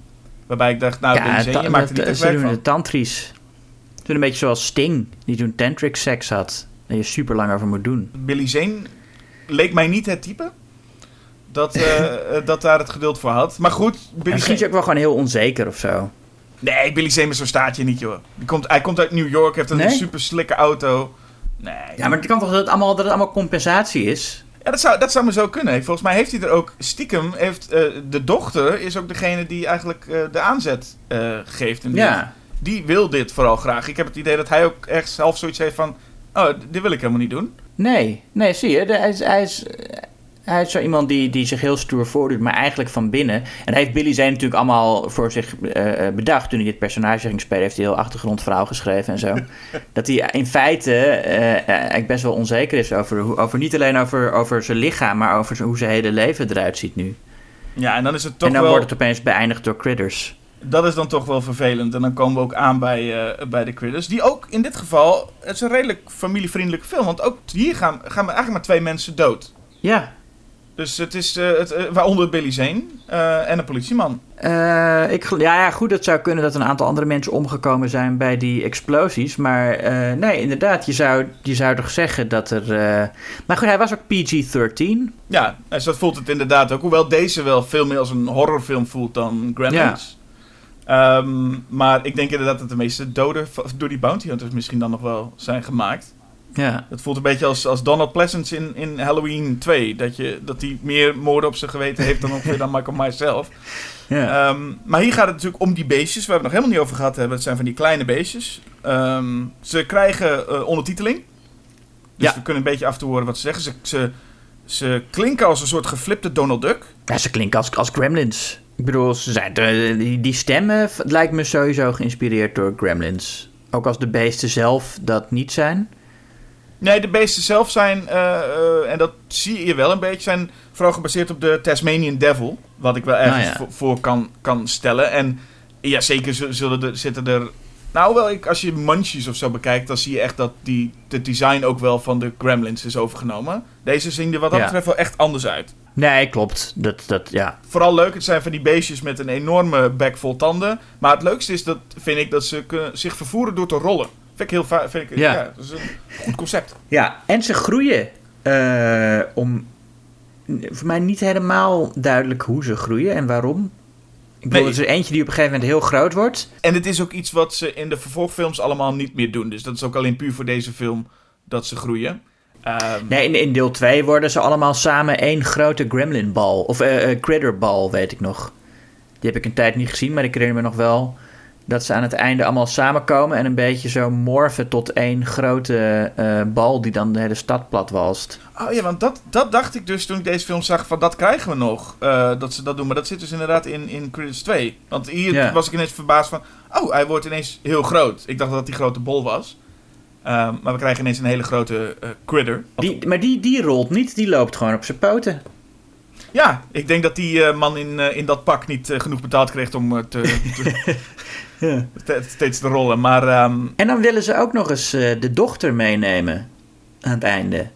[SPEAKER 4] Waarbij ik dacht, nou, ja, Zane, je maakt er niet echt werk van.
[SPEAKER 3] de tantries. Toen een beetje zoals Sting, die toen tantric seks had. Dat je super lang over moet doen.
[SPEAKER 4] Billy Zane leek mij niet het type dat, uh, dat daar het geduld voor had. Maar goed,
[SPEAKER 3] Billy Misschien is hij ook wel gewoon heel onzeker of zo.
[SPEAKER 4] Nee, Billy Zane zo staat je niet, joh. Die komt, hij komt uit New York, heeft een nee? super slikke auto. Nee.
[SPEAKER 3] Ja, maar het kan toch dat het allemaal, dat het allemaal compensatie is?
[SPEAKER 4] Ja, dat zou, dat zou maar zo kunnen. Volgens mij heeft hij er ook stiekem... Heeft, uh, de dochter is ook degene die eigenlijk uh, de aanzet uh, geeft. En
[SPEAKER 3] ja.
[SPEAKER 4] Die, wil dit vooral graag. Ik heb het idee dat hij ook echt zelf zoiets heeft van... Oh, dit wil ik helemaal niet doen.
[SPEAKER 3] Nee, nee, zie je. Hij, is, hij, is, hij is zo iemand die, die zich heel stoer voordoet, maar eigenlijk van binnen. En heeft Billy Zane natuurlijk allemaal voor zich uh, bedacht. Toen hij dit personage ging spelen, heeft hij heel achtergrondverhaal geschreven en zo. dat hij in feite uh, eigenlijk best wel onzeker is over, over niet alleen over, over zijn lichaam, maar over hoe zijn hele leven eruit ziet nu.
[SPEAKER 4] Ja, en dan is het toch
[SPEAKER 3] En dan
[SPEAKER 4] wel...
[SPEAKER 3] wordt het opeens beëindigd door critters.
[SPEAKER 4] Dat is dan toch wel vervelend. En dan komen we ook aan bij, uh, bij de critters. Die ook in dit geval, het is een redelijk familievriendelijke film. Want ook hier gaan, gaan eigenlijk maar twee mensen dood.
[SPEAKER 3] Ja,
[SPEAKER 4] dus het is, uh, het, uh, waaronder Billy Zane en een politieman.
[SPEAKER 3] ik, ja, ja, goed, het zou kunnen dat een aantal andere mensen omgekomen zijn bij die explosies. Maar nee, inderdaad, je zou, je zou toch zeggen dat er... Maar goed, hij was ook PG-13.
[SPEAKER 4] Ja, en zo voelt het inderdaad ook. Hoewel deze wel veel meer als een horrorfilm voelt dan Gremlins. Ja. Um, maar ik denk inderdaad dat de meeste doden door die bounty hunters misschien dan nog wel zijn gemaakt.
[SPEAKER 3] Ja.
[SPEAKER 4] Het voelt een beetje als, als Donald Pleasence in, in Halloween 2. Dat, je, dat hij meer moorden op zijn geweten heeft dan ongeveer dan Michael Myers zelf.
[SPEAKER 3] Ja.
[SPEAKER 4] Ehm, maar hier gaat het natuurlijk om die beestjes, waar we het nog helemaal niet over gehad hebben. Het zijn van die kleine beestjes. Ehm, ze krijgen eh, ondertiteling. Dus
[SPEAKER 3] Ja.
[SPEAKER 4] we kunnen een beetje af toe horen wat ze zeggen. Ze, ze, ze klinken als een soort geflipte Donald Duck.
[SPEAKER 3] Ja, ze klinken als, als gremlins. Ik bedoel, ze zijn, de- die, stemmen lijkt me sowieso geïnspireerd door gremlins. Ook als de beesten zelf dat niet zijn.
[SPEAKER 4] Nee, de beesten zelf zijn, eh, eh, en dat zie je wel een beetje, zijn vooral gebaseerd op de Tasmanian Devil. Wat ik wel ergens
[SPEAKER 3] Nou ja.
[SPEAKER 4] voor, voor kan, kan stellen. En ja, zeker zullen er, zitten er... Nou, wel, ik, als je Munchies of zo bekijkt, dan zie je echt dat die, de design ook wel van de Gremlins is overgenomen. Deze zien er wat dat
[SPEAKER 3] Ja.
[SPEAKER 4] betreft wel echt anders uit.
[SPEAKER 3] Nee, klopt. Dat, dat, ja.
[SPEAKER 4] Vooral leuk, het zijn van die beestjes met een enorme bek vol tanden. Maar het leukste is, dat, vind ik, dat ze kunnen zich vervoeren door te rollen. Vind ik heel vaak. Vind ik, ja.
[SPEAKER 3] Ja.
[SPEAKER 4] dat is een goed concept.
[SPEAKER 3] Ja, en ze groeien. eh, om, voor mij niet helemaal duidelijk hoe ze groeien en waarom. Ik bedoel,
[SPEAKER 4] Nee.
[SPEAKER 3] er is er eentje die op een gegeven moment heel groot wordt.
[SPEAKER 4] En het is ook iets wat ze in de vervolgfilms allemaal niet meer doen. Dus dat is ook alleen puur voor deze film dat ze groeien. Ehm,
[SPEAKER 3] Nee, in, in deel 2 worden ze allemaal samen één grote gremlinbal. Of eh eh, critterbal, weet ik nog. Die heb ik een tijd niet gezien, maar ik herinner me nog wel... dat ze aan het einde allemaal samenkomen... en een beetje zo morfen tot één grote eh, bal... die dan de hele stad plat walst.
[SPEAKER 4] Oh ja, want dat, dat dacht ik dus toen ik deze film zag. Van dat krijgen we nog. eh, dat ze dat doen. Maar dat zit dus inderdaad in, in Critters 2. Want hier
[SPEAKER 3] Ja.
[SPEAKER 4] was ik ineens verbaasd van. Oh, hij wordt ineens heel groot. Ik dacht dat die grote bol was. Ehm, maar we krijgen ineens een hele grote eh, critter.
[SPEAKER 3] Die, maar die, die rolt niet, die loopt gewoon op zijn poten.
[SPEAKER 4] Ja, ik denk dat die eh, man in, eh, in dat pak niet genoeg betaald kreeg om te, te-
[SPEAKER 3] Ja.
[SPEAKER 4] te- steeds te rollen. Maar ehm,
[SPEAKER 3] En dan willen ze ook nog eens de dochter meenemen... aan het einde.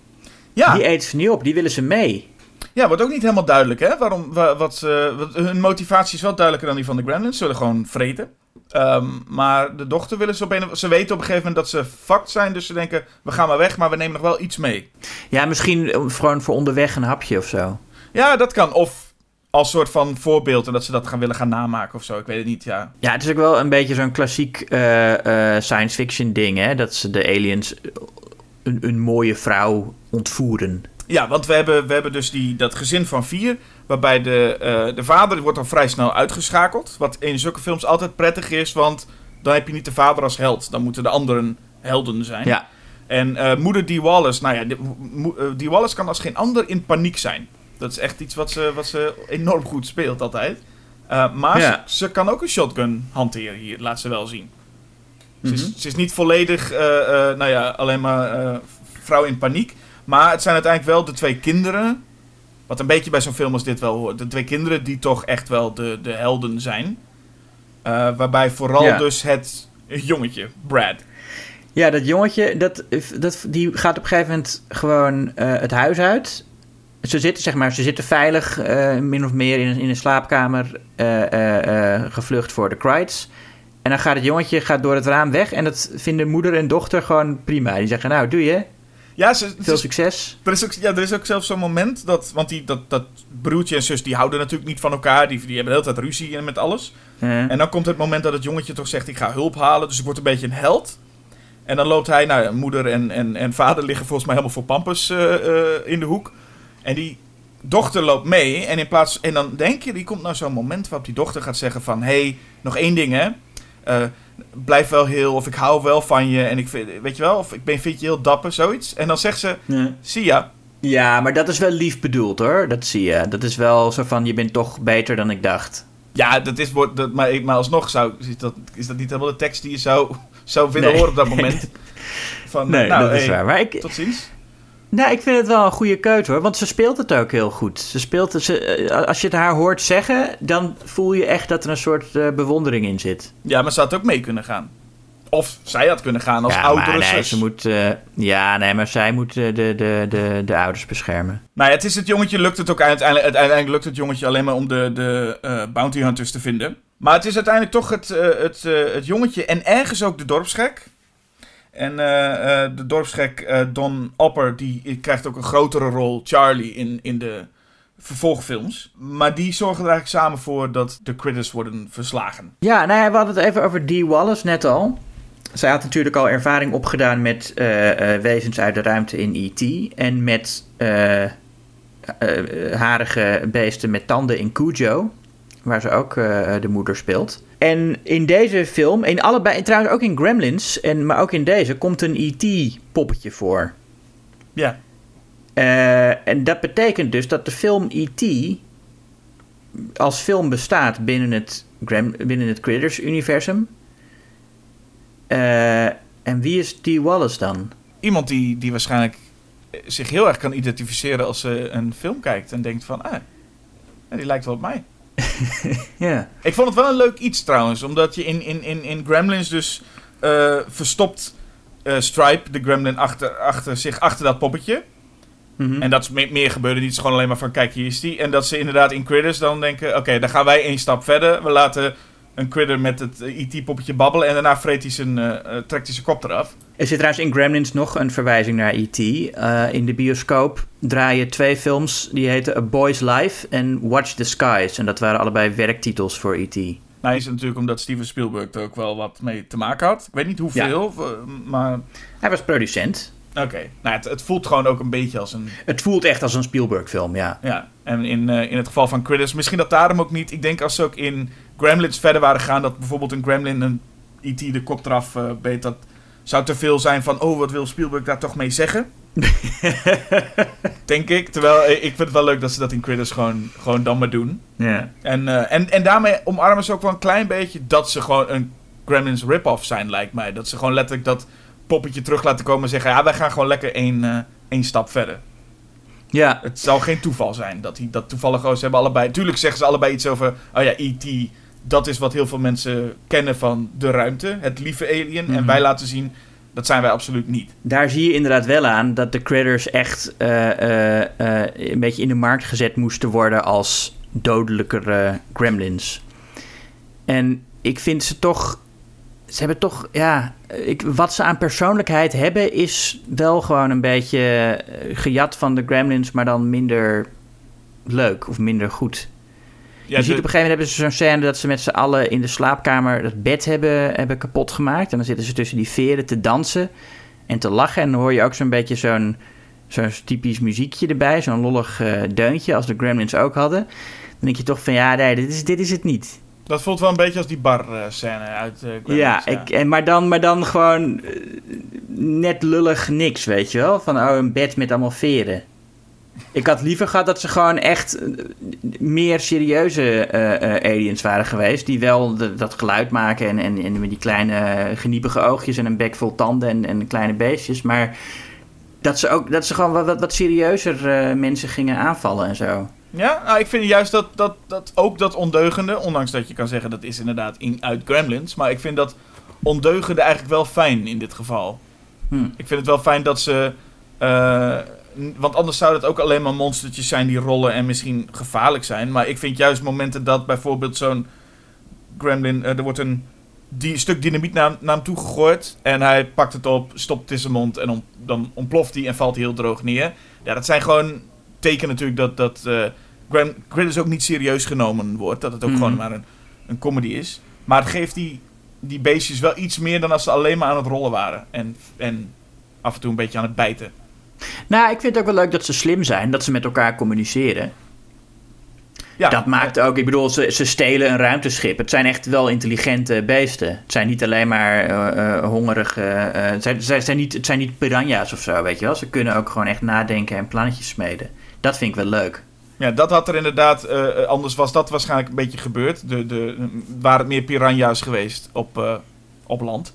[SPEAKER 4] ja.
[SPEAKER 3] Die eet ze niet op, die willen ze mee.
[SPEAKER 4] Ja, wordt ook niet helemaal duidelijk, hè? Waarom, wa- wat, hun motivatie is wel duidelijker dan die van de Gremlins. Ze willen gewoon vreten. Ehm, maar de dochter willen ze op een... Ze weten op een gegeven moment dat ze fucked zijn. Dus ze denken, we gaan maar weg, maar we nemen nog wel iets mee.
[SPEAKER 3] Ja, misschien eh, gewoon voor onderweg een hapje of zo.
[SPEAKER 4] Ja, dat kan. Of als soort van voorbeeld en dat ze dat gaan willen gaan namaken of zo. Ik weet het niet, ja.
[SPEAKER 3] Ja, het is ook wel een beetje zo'n klassiek eh, eh, science fiction ding, hè? Dat ze de aliens een, een mooie vrouw ontvoeren.
[SPEAKER 4] Ja, want we hebben, we hebben dus die, dat gezin van vier. Waarbij de, eh, de vader wordt dan vrij snel uitgeschakeld. Wat in zulke films altijd prettig is, want dan heb je niet de vader als held. Dan moeten de anderen helden zijn.
[SPEAKER 3] Ja,
[SPEAKER 4] En eh, moeder Dee Wallace, nou ja, de- eh, Dee Wallace kan als geen ander in paniek zijn. Dat is echt iets wat ze, wat ze enorm goed speelt altijd. Maar
[SPEAKER 3] Ja.
[SPEAKER 4] ze, ze kan ook een shotgun hanteren hier, laat ze wel zien. Ze, is,
[SPEAKER 3] Mhm.
[SPEAKER 4] ze is niet volledig, nou ja, alleen maar vrouw in paniek. Maar het zijn uiteindelijk wel de twee kinderen. Wat een beetje bij zo'n film als dit wel hoort. De twee kinderen die toch echt wel de, de helden zijn. Eh, waarbij vooral
[SPEAKER 3] Ja.
[SPEAKER 4] dus het jongetje, Brad.
[SPEAKER 3] ja dat jongetje, dat, dat, die gaat op een gegeven moment gewoon eh, het huis uit. Ze zitten, zeg maar, ze zitten veilig, eh, min of meer, in, een- in een slaapkamer, gevlucht voor de Crites. En dan gaat het jongetje gaat door het raam weg en dat vinden moeder en dochter gewoon prima. Die zeggen, nou, doe je,
[SPEAKER 4] Ja, ze,
[SPEAKER 3] veel
[SPEAKER 4] is-
[SPEAKER 3] succes.
[SPEAKER 4] Er is ook, ja, er is ook zelfs zo'n moment dat. Want die, dat, dat broertje en zus die houden natuurlijk niet van elkaar. Die, die hebben de hele tijd ruzie en met alles. En dan komt het moment dat het jongetje toch zegt: Ik ga hulp halen. Dus ik word een beetje een held. En dan loopt hij. Nou, moeder en, en, en vader liggen volgens mij helemaal voor pampers eh, eh, in de hoek. En die dochter loopt mee. En, in plaats, en dan denk je: die komt nou zo'n moment waarop die dochter gaat zeggen: van... Hé, hey, nog één ding hè. Eh, blijf wel heel. Of ik hou wel van je. En ik vind, weet je wel. Of ik ben, vind je heel dapper, zoiets. En dan zegt ze:
[SPEAKER 3] ja.
[SPEAKER 4] Zie ja.
[SPEAKER 3] Ja, maar dat is wel lief bedoeld hoor. Dat zie je. Dat is wel zo van, je bent toch beter dan ik dacht.
[SPEAKER 4] Ja, dat is, wordt- dat, maar, ik- maar alsnog zou, is, dat, is dat niet helemaal de tekst die je zou, zou willen
[SPEAKER 3] Nee.
[SPEAKER 4] horen op dat moment. Van,
[SPEAKER 3] Nee,
[SPEAKER 4] nou,
[SPEAKER 3] dat is waar. Maar ik,
[SPEAKER 4] Tot ziens.
[SPEAKER 3] Nou, ik vind het wel een goede keuze hoor. Want ze speelt het ook heel goed. Ze speelt, ze, eh, als je het haar hoort zeggen, dan voel je echt dat er een soort eh, bewondering in zit.
[SPEAKER 4] Ja, maar ze had ook mee kunnen gaan. Of zij had kunnen gaan als
[SPEAKER 3] ja,
[SPEAKER 4] oudere
[SPEAKER 3] maar nee,
[SPEAKER 4] zus.
[SPEAKER 3] ze moet, eh, ja, nee, maar zij moet de, de, de, de ouders beschermen.
[SPEAKER 4] Nou ja, het is het jongetje, lukt het ook uiteindelijk, uiteindelijk lukt het jongetje alleen maar om de, de bounty hunters te vinden. Maar het is uiteindelijk toch het, het, het jongetje en ergens ook de dorpsgek. En eh, eh, de dorpsgek eh, Don Opper, die krijgt ook een grotere rol, Charlie, in, in de vervolgfilms. Maar die zorgen er eigenlijk samen voor dat de critters worden verslagen.
[SPEAKER 3] Ja, nou ja, we hadden het even over Dee Wallace net al. Zij had natuurlijk al ervaring opgedaan met wezens uit de ruimte in E.T. En met eh, harige beesten met tanden in Cujo. waar ze ook de moeder speelt. En in deze film, in allebei, trouwens ook in Gremlins, en, maar ook in deze, komt een E.T. voor.
[SPEAKER 4] Ja.
[SPEAKER 3] Uh, en dat betekent dus dat de film E.T. als film bestaat binnen het, Grem, binnen het Critters-universum. Uh, en wie is T. Wallace dan?
[SPEAKER 4] Iemand die, die waarschijnlijk zich heel erg kan identificeren als ze een film kijkt en denkt van, ah, die lijkt wel op mij.
[SPEAKER 3] ja.
[SPEAKER 4] Ik vond het wel een leuk iets trouwens, omdat je in, in, in, in Gremlins dus uh, verstopt uh, Stripe, de Gremlin, achter, achter zich achter dat poppetje. Mm -hmm. En dat is meer, meer gebeurde niet. Het is gewoon alleen maar van, kijk, hier is die. En dat ze inderdaad in Critters dan denken, oké, okay, dan gaan wij één stap verder. We laten een critter met het E.T.-poppetje babbelen. En daarna vreet hij zijn, uh, trekt hij zijn kop eraf.
[SPEAKER 3] Er zit trouwens in Gremlins nog een verwijzing naar E.T. Uh, in de bioscoop draaien twee films. Die heten A Boy's Life en Watch the Skies. En dat waren allebei werktitels voor E.T.
[SPEAKER 4] Nou is het natuurlijk omdat Steven Spielberg er ook wel wat mee te maken had. Ik weet niet hoeveel, ja. maar...
[SPEAKER 3] Hij was producent.
[SPEAKER 4] Oké, okay. nou, het, het, voelt gewoon ook een beetje als een...
[SPEAKER 3] Het voelt echt als een Spielberg-film, ja.
[SPEAKER 4] Ja, en in, uh, in het geval van Critters, misschien dat daarom ook niet... Ik denk als ze ook in Gremlins verder waren gegaan... dat bijvoorbeeld een Gremlin een E.T. de kop eraf uh, beet... dat zou te veel zijn van... oh, wat wil Spielberg daar toch mee zeggen? denk ik. Terwijl ik vind het wel leuk dat ze dat in Critters gewoon, gewoon dan maar doen.
[SPEAKER 3] Ja.
[SPEAKER 4] En, uh, en, en daarmee omarmen ze ook wel een klein beetje... dat ze gewoon een Gremlins rip-off zijn, lijkt mij. Dat ze gewoon letterlijk dat poppetje terug laten komen en zeggen... ja, wij gaan gewoon lekker één, uh, één stap verder.
[SPEAKER 3] Ja.
[SPEAKER 4] Het zal geen toeval zijn dat, die, dat toevallig ze hebben allebei... Tuurlijk zeggen ze allebei iets over... oh ja, E.T., dat is wat heel veel mensen kennen van de ruimte. Het lieve alien. Mm -hmm. En wij laten zien... Dat zijn wij absoluut niet.
[SPEAKER 3] Daar zie je inderdaad wel aan dat de critters echt uh, uh, een beetje in de markt gezet moesten worden als dodelijkere gremlins. En ik vind ze toch ze hebben toch, ja, ik, wat ze aan persoonlijkheid hebben is wel gewoon een beetje gejat van de Gremlins, maar dan minder leuk of minder goed. Ja, je ziet op een gegeven moment hebben ze zo'n scène dat ze met z'n allen in de slaapkamer het bed hebben, hebben kapot gemaakt. En dan zitten ze tussen die veren te dansen en te lachen. En dan hoor je ook zo'n beetje zo'n zo'n typisch muziekje erbij, zo'n lollig uh, deuntje als de Gremlins ook hadden. Dan denk je toch van ja, nee, dit is, dit is het niet.
[SPEAKER 4] Dat voelt wel een beetje als die bar-scène uit uh, Gremlins,
[SPEAKER 3] ja, ja. Ik, en, maar, dan, maar dan gewoon uh, net lullig niks, weet je wel? Van oh, een bed met allemaal veren. Ik had liever gehad dat ze gewoon echt meer serieuze uh, aliens waren geweest. Die wel de, dat geluid maken en, en, en met die kleine geniepige oogjes en een bek vol tanden en, en kleine beestjes. Maar dat ze, ook, dat ze gewoon wat, wat serieuzer mensen gingen aanvallen en zo.
[SPEAKER 4] Ja, nou, ik vind juist dat, dat, dat ook dat ondeugende, ondanks dat je kan zeggen dat is inderdaad in, uit Gremlins, maar ik vind dat ondeugende eigenlijk wel fijn in dit geval.
[SPEAKER 3] Hm.
[SPEAKER 4] Ik vind het wel fijn dat ze, uh, want anders zouden het ook alleen maar monstertjes zijn die rollen en misschien gevaarlijk zijn. Maar ik vind juist momenten dat bijvoorbeeld zo'n Gremlin, uh, er wordt een die stuk dynamiet naar, naar hem toe gegooid en hij pakt het op, stopt het in zijn mond en om, dan ontploft hij en valt hij heel droog neer. Ja, dat zijn gewoon teken natuurlijk dat, dat uh, ook niet serieus genomen wordt. Dat het ook
[SPEAKER 3] Mhm.
[SPEAKER 4] gewoon maar een, een comedy is. Maar het geeft die, die beestjes wel iets meer dan als ze alleen maar aan het rollen waren. En, en af en toe een beetje aan het bijten.
[SPEAKER 3] Nou, ik vind het ook wel leuk dat ze slim zijn, dat ze met elkaar communiceren.
[SPEAKER 4] Ja,
[SPEAKER 3] dat maakt ook, ik bedoel, ze, ze stelen een ruimteschip. Het zijn echt wel intelligente beesten. Het zijn niet alleen maar eh, eh, hongerige. eh, het, zijn, het, zijn niet, het zijn niet piranha's of zo, weet je wel. Ze kunnen ook gewoon echt nadenken en plannetjes smeden. Dat vind ik wel leuk.
[SPEAKER 4] Ja, dat had er inderdaad, anders was dat waarschijnlijk een beetje gebeurd. De, de, waren het meer piranha's geweest op, op land.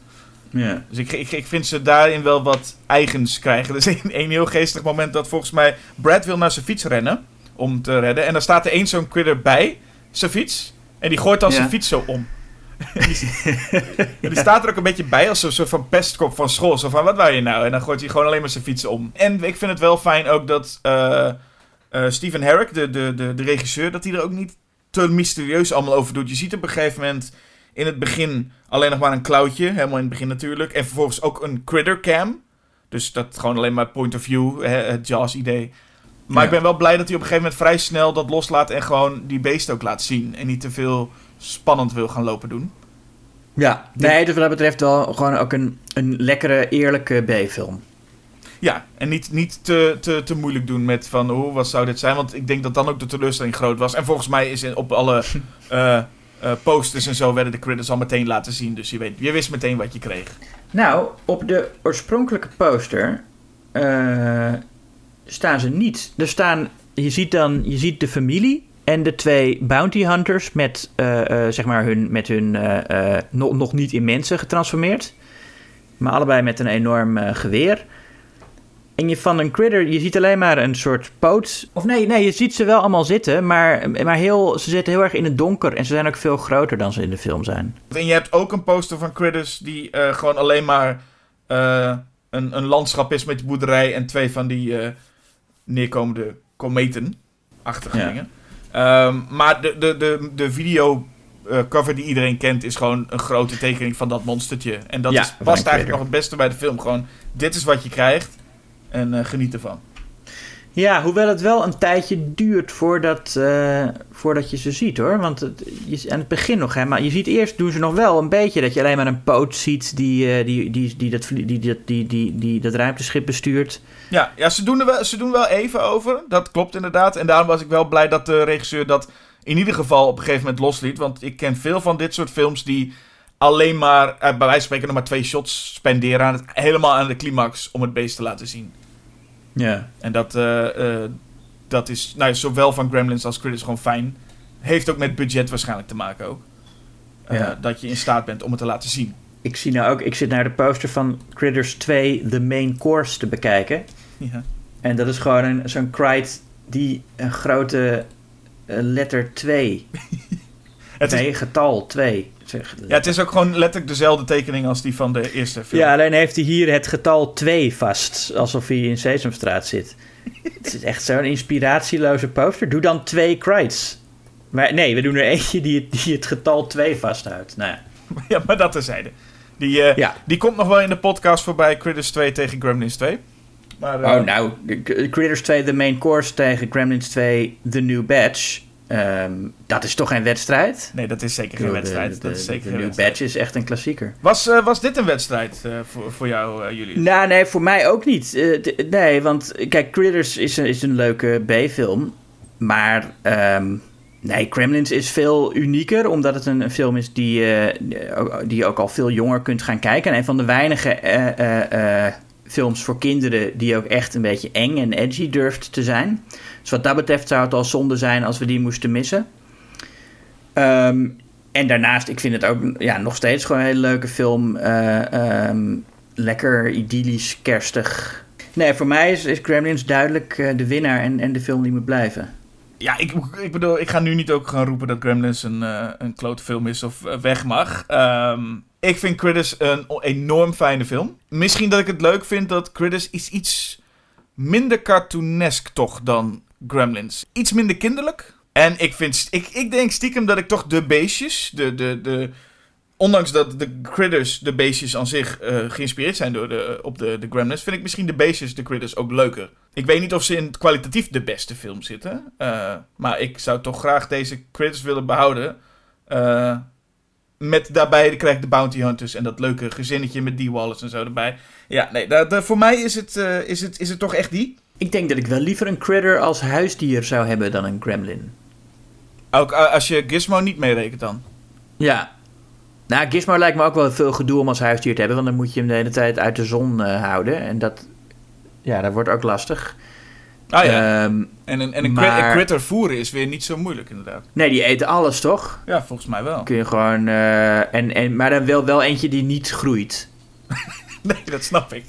[SPEAKER 3] Ja.
[SPEAKER 4] Dus ik, ik, ik vind ze daarin wel wat eigens krijgen. Er is een, een heel geestig moment dat volgens mij Brad wil naar zijn fiets rennen om te redden. En dan staat er één zo'n critter bij zijn fiets. En die gooit dan
[SPEAKER 3] Ja.
[SPEAKER 4] zijn fiets zo om. die, die staat er ook een beetje bij als zo'n soort van pestkop van school. Zo van, wat wou je nou? En dan gooit hij gewoon alleen maar zijn fiets om. En ik vind het wel fijn ook dat eh, eh, Steven Herrick, de, de, de, de regisseur, dat hij er ook niet te mysterieus allemaal over doet. Je ziet op een gegeven moment in het begin alleen nog maar een klauwtje. Helemaal in het begin natuurlijk. En vervolgens ook een critter cam. Dus dat gewoon alleen maar point of view, hè, het Jaws idee. Maar
[SPEAKER 3] Ja.
[SPEAKER 4] ik ben wel blij dat hij op een gegeven moment vrij snel dat loslaat en gewoon die beest ook laat zien. En niet te veel spannend wil gaan lopen doen.
[SPEAKER 3] Ja, nee, dus wat dat betreft wel gewoon ook een, een lekkere, eerlijke B-film.
[SPEAKER 4] Ja, en niet, niet te, te, te moeilijk doen met van, oh, wat zou dit zijn? Want ik denk dat dan ook de teleurstelling groot was. En volgens mij is in, op alle eh, eh, posters en zo werden de critters al meteen laten zien. Dus je, weet, je wist meteen wat je kreeg.
[SPEAKER 3] Nou, op de oorspronkelijke poster eh, staan ze niet. Er staan, je ziet dan, je ziet de familie en de twee bounty hunters met, eh, zeg maar hun, met hun nog, nog niet in mensen getransformeerd. Maar allebei met een enorm geweer. En je van een critter, je ziet alleen maar een soort poot. Of nee, nee, je ziet ze wel allemaal zitten, maar, maar heel, ze zitten heel erg in het donker. En ze zijn ook veel groter dan ze in de film zijn.
[SPEAKER 4] En je hebt ook een poster van critters die eh, gewoon alleen maar eh, een, een landschap is met boerderij en twee van die eh, neerkomende kometen-achtige
[SPEAKER 3] Ja.
[SPEAKER 4] dingen. Ehm, maar de, de, de, de video cover die iedereen kent is gewoon een grote tekening van dat monstertje. En dat
[SPEAKER 3] Ja,
[SPEAKER 4] is, past eigenlijk nog het beste bij de film. Gewoon, dit is wat je krijgt en eh, geniet ervan.
[SPEAKER 3] Ja, hoewel het wel een tijdje duurt voordat, eh, voordat je ze ziet hoor. Want het, je, aan het begin nog, hè, maar je ziet eerst doen ze nog wel een beetje dat je alleen maar een poot ziet die, eh, die, die, die, dat, die, die, die, die, die dat ruimteschip bestuurt.
[SPEAKER 4] Ja, ja ze, doen er wel, ze doen wel even over. Dat klopt inderdaad. En daarom was ik wel blij dat de regisseur dat in ieder geval op een gegeven moment losliet. Want ik ken veel van dit soort films die alleen maar, bij wijze van spreken, nog maar twee shots spenderen. Aan het, helemaal aan de climax om het beest te laten zien.
[SPEAKER 3] Ja.
[SPEAKER 4] En dat, eh, eh, dat is nou, zowel van Gremlins als Critters gewoon fijn. Heeft ook met budget waarschijnlijk te maken ook. Eh,
[SPEAKER 3] Ja.
[SPEAKER 4] Dat je in staat bent om het te laten zien.
[SPEAKER 3] Ik zie nou ook, ik zit naar de poster van Critters 2, The Main Course, te bekijken.
[SPEAKER 4] Ja.
[SPEAKER 3] En dat is gewoon een, zo'n Crite die een grote letter 2.
[SPEAKER 4] Het is,
[SPEAKER 3] nee, getal 2. Zeg,
[SPEAKER 4] ja, het is ook gewoon letterlijk dezelfde tekening als die van de eerste film.
[SPEAKER 3] Ja, alleen heeft hij hier het getal 2 vast. Alsof hij in Sesamstraat zit. het is echt zo'n inspiratieloze poster. Doe dan twee Krites. Maar nee, we doen er eentje die het, die het getal 2 vasthoudt. Nou ja.
[SPEAKER 4] Ja, maar dat terzijde. Die, eh,
[SPEAKER 3] Ja.
[SPEAKER 4] die komt nog wel in de podcast voorbij. Critters 2 tegen Gremlins 2. Maar, eh,
[SPEAKER 3] Oh, nou, K- Critters 2 The Main Course tegen Gremlins 2 The New Batch. Ehm, dat is toch geen wedstrijd?
[SPEAKER 4] Nee, dat is zeker geen wedstrijd.
[SPEAKER 3] De,
[SPEAKER 4] dat is zeker
[SPEAKER 3] de New. Batch is echt een klassieker.
[SPEAKER 4] Was, eh, was dit een wedstrijd eh, voor, voor jou, eh, jullie?
[SPEAKER 3] Nou, nee, voor mij ook niet. Nee, want kijk, Critters is een, is een leuke B-film. Maar ehm, nee, Gremlins is veel unieker, omdat het een, een film is die, die je ook al veel jonger kunt gaan kijken. En een van de weinige films voor kinderen die ook echt een beetje eng en edgy durft te zijn. Dus wat dat betreft zou het al zonde zijn als we die moesten missen. Ehm, en daarnaast, ik vind het ook ja, nog steeds gewoon een hele leuke film. Eh, ehm, lekker idyllisch, kerstig. Nee, voor mij is, Gremlins duidelijk eh, de winnaar en, en de film die moet blijven.
[SPEAKER 4] Ja, ik, ik bedoel, ik ga nu niet ook gaan roepen dat Gremlins een, eh een klote film is of weg mag. Ehm, ik vind Critters een enorm fijne film. Misschien dat ik het leuk vind dat Critters is iets minder cartoonesk toch dan Gremlins. Iets minder kinderlijk. En ik, vind, ik, ik denk stiekem dat ik toch de beestjes, de, de, de, ondanks dat de Critters, de beestjes aan zich, eh, geïnspireerd zijn door de, op de, de Gremlins, vind ik misschien de beestjes, de Critters, ook leuker. Ik weet niet of ze in kwalitatief de beste film zitten. eh, maar ik zou toch graag deze Critters willen behouden. Eh, met daarbij krijg ik de Bounty Hunters en dat leuke gezinnetje met die Wallace en zo erbij. Ja, nee, da- da- voor mij is het, eh, is, het, is het toch echt die.
[SPEAKER 3] Ik denk dat ik wel liever een critter als huisdier zou hebben dan een gremlin.
[SPEAKER 4] Ook eh, als je Gizmo niet meerekent dan.
[SPEAKER 3] Ja. Nou, Gizmo lijkt me ook wel veel gedoe om als huisdier te hebben, want dan moet je hem de hele tijd uit de zon eh, houden. En dat, ja, dat wordt ook lastig.
[SPEAKER 4] Ah ja.
[SPEAKER 3] Ehm,
[SPEAKER 4] en een, en een,
[SPEAKER 3] maar-
[SPEAKER 4] een critter voeren is weer niet zo moeilijk inderdaad.
[SPEAKER 3] nee, die eten alles, toch?
[SPEAKER 4] Ja, volgens mij wel.
[SPEAKER 3] Kun je gewoon... eh, en, en, maar dan wel, wel eentje die niet groeit.
[SPEAKER 4] Nee, dat snap ik.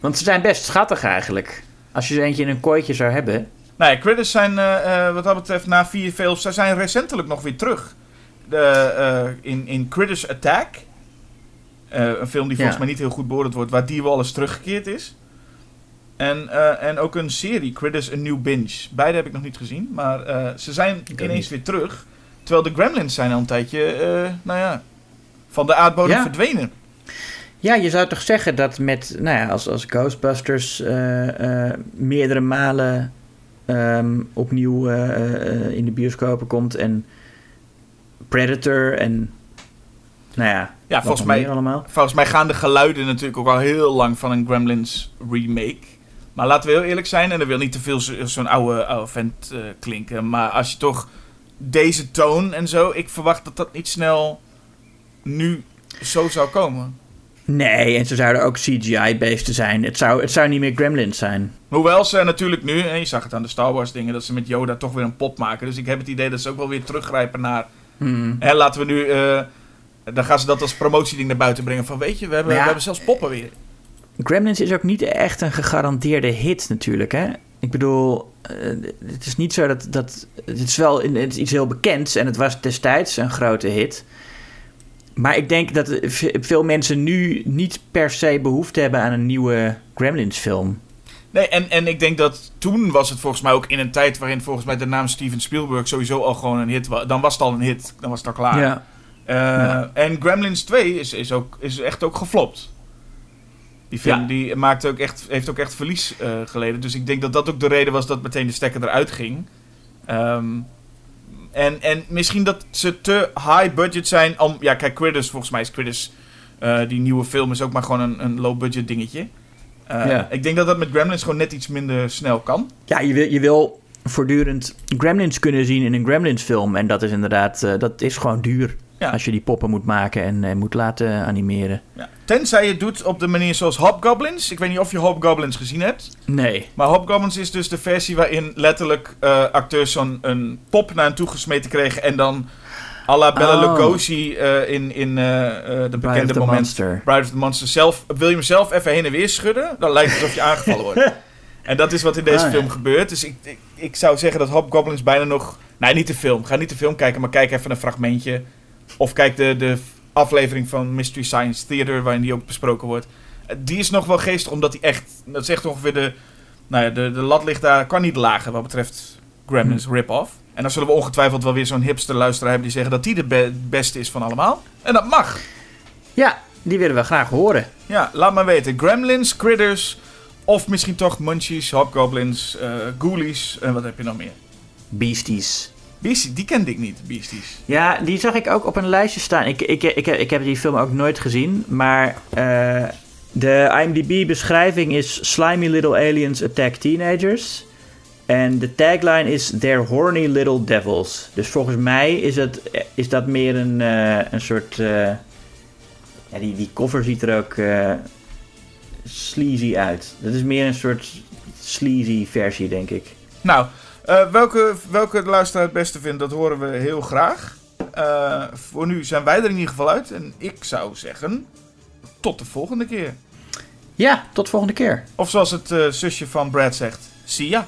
[SPEAKER 3] Want ze zijn best schattig eigenlijk. Als je zo eentje in een kooitje zou hebben.
[SPEAKER 4] Nou ja, Critters zijn eh, wat dat betreft na vier films, zij zijn recentelijk nog weer terug. De, eh, in, in Critters Attack. Een film die volgens
[SPEAKER 3] Ja.
[SPEAKER 4] mij niet heel goed beoordeeld wordt, waar die Wallace teruggekeerd is. En, en ook een serie, Critters A New Binge. Beide heb ik nog niet gezien, maar ze zijn ineens
[SPEAKER 3] niet.
[SPEAKER 4] weer terug. Terwijl de Gremlins zijn al een tijdje, nou ja, van de aardbodem
[SPEAKER 3] Ja.
[SPEAKER 4] verdwenen.
[SPEAKER 3] Ja, je zou toch zeggen dat met, nou ja, als, als Ghostbusters eh, eh, meerdere malen ehm, opnieuw eh, in de bioscopen komt en Predator en, nou ja,
[SPEAKER 4] Ja, volgens mij,
[SPEAKER 3] allemaal.
[SPEAKER 4] volgens mij gaan de geluiden natuurlijk ook al heel lang van een Gremlins remake. Maar laten we heel eerlijk zijn, en dat wil niet te veel zo- zo'n oude, oude vent klinken. Maar als je toch deze toon en zo, ik verwacht dat dat niet snel nu zo zou komen.
[SPEAKER 3] Nee, en ze zouden ook CGI-beesten zijn. Het zou, het zou niet meer Gremlins zijn.
[SPEAKER 4] Hoewel ze natuurlijk nu, en je zag het aan de Star Wars dingen, dat ze met Yoda toch weer een pop maken. Dus ik heb het idee dat ze ook wel weer teruggrijpen naar.
[SPEAKER 3] Hmm.
[SPEAKER 4] Hè, laten we nu. eh, dan gaan ze dat als promotieding naar buiten brengen. Van weet je, we hebben,
[SPEAKER 3] ja.
[SPEAKER 4] we hebben zelfs poppen weer.
[SPEAKER 3] Gremlins is ook niet echt een gegarandeerde hit natuurlijk, hè? Ik bedoel, eh, het is niet zo dat... dat het is wel het is iets heel bekends en het was destijds een grote hit. Maar ik denk dat veel mensen nu niet per se behoefte hebben aan een nieuwe Gremlins film.
[SPEAKER 4] Nee, en, en ik denk dat toen was het volgens mij ook in een tijd waarin volgens mij de naam Steven Spielberg sowieso al gewoon een hit was. Dan was het al een hit, dan was het al klaar.
[SPEAKER 3] Ja.
[SPEAKER 4] Eh,
[SPEAKER 3] Ja.
[SPEAKER 4] En Gremlins 2 is, is, ook, is echt ook geflopt. Die film
[SPEAKER 3] Ja.
[SPEAKER 4] die maakt ook echt, heeft ook echt verlies eh, geleden. Dus ik denk dat dat ook de reden was dat meteen de stekker eruit ging. Ehm, en, en misschien dat ze te high budget zijn om... Ja, kijk, Critters, volgens mij is Critters... eh, die nieuwe film is ook maar gewoon een, een low budget dingetje. Eh,
[SPEAKER 3] Ja.
[SPEAKER 4] Ik denk dat dat met Gremlins gewoon net iets minder snel kan.
[SPEAKER 3] Ja, je wil, je wil voortdurend Gremlins kunnen zien in een Gremlins film. En dat is inderdaad, eh, dat is gewoon duur.
[SPEAKER 4] Ja.
[SPEAKER 3] Als je die poppen moet maken en eh, moet laten animeren.
[SPEAKER 4] Ja. Tenzij je het doet op de manier zoals Hobgoblins. Ik weet niet of je Hobgoblins gezien hebt.
[SPEAKER 3] Nee.
[SPEAKER 4] Maar Hobgoblins is dus de versie waarin letterlijk eh, acteurs zo'n een pop naar hen toe gesmeten kregen. En dan à la Bella
[SPEAKER 3] Oh.
[SPEAKER 4] Lugosi eh, in, in eh, de
[SPEAKER 3] Bride
[SPEAKER 4] bekende
[SPEAKER 3] of the
[SPEAKER 4] moment.
[SPEAKER 3] Monster.
[SPEAKER 4] Bride of the Monster zelf. Wil je hem zelf even heen en weer schudden? Dan lijkt het alsof je aangevallen wordt. En dat is wat in deze
[SPEAKER 3] Ah, ja.
[SPEAKER 4] film gebeurt. Dus ik, ik, ik zou zeggen dat Hobgoblins bijna nog... Nee, niet de film. Ga niet de film kijken, maar kijk even een fragmentje. Of kijk de, de aflevering van Mystery Science Theater, waarin die ook besproken wordt. Eh, Die is nog wel geestig, omdat die echt... Dat is echt ongeveer de... Nou ja, de, de lat ligt daar kan niet lager wat betreft Gremlins rip-off. En dan zullen we ongetwijfeld wel weer zo'n hipster luisteraar hebben die zeggen dat die de be- beste is van allemaal. En dat mag.
[SPEAKER 3] Ja, die willen we graag horen.
[SPEAKER 4] Ja, laat maar weten. Gremlins, Critters, of misschien toch Munchies, Hobgoblins, eh Ghoulies en wat heb je nog meer?
[SPEAKER 3] Beasties.
[SPEAKER 4] Beasties, die kende ik niet, Beasties.
[SPEAKER 3] Ja, die zag ik ook op een lijstje staan. Ik, ik, ik, ik heb die film ook nooit gezien, maar eh, de IMDb-beschrijving is Slimy Little Aliens Attack Teenagers. En de tagline is They're Horny Little Devils. Dus volgens mij is, het, is dat meer een, eh, een soort... eh, ja, die, die cover ziet er ook eh, sleazy uit. Dat is meer een soort sleazy versie, denk ik.
[SPEAKER 4] Nou, eh, welke, welke de luisteraar het beste vindt, dat horen we heel graag. Eh, voor nu zijn wij er in ieder geval uit. En ik zou zeggen, tot de volgende keer.
[SPEAKER 3] Ja, tot de volgende keer.
[SPEAKER 4] Of zoals het eh, zusje van Brad zegt,
[SPEAKER 3] see ya.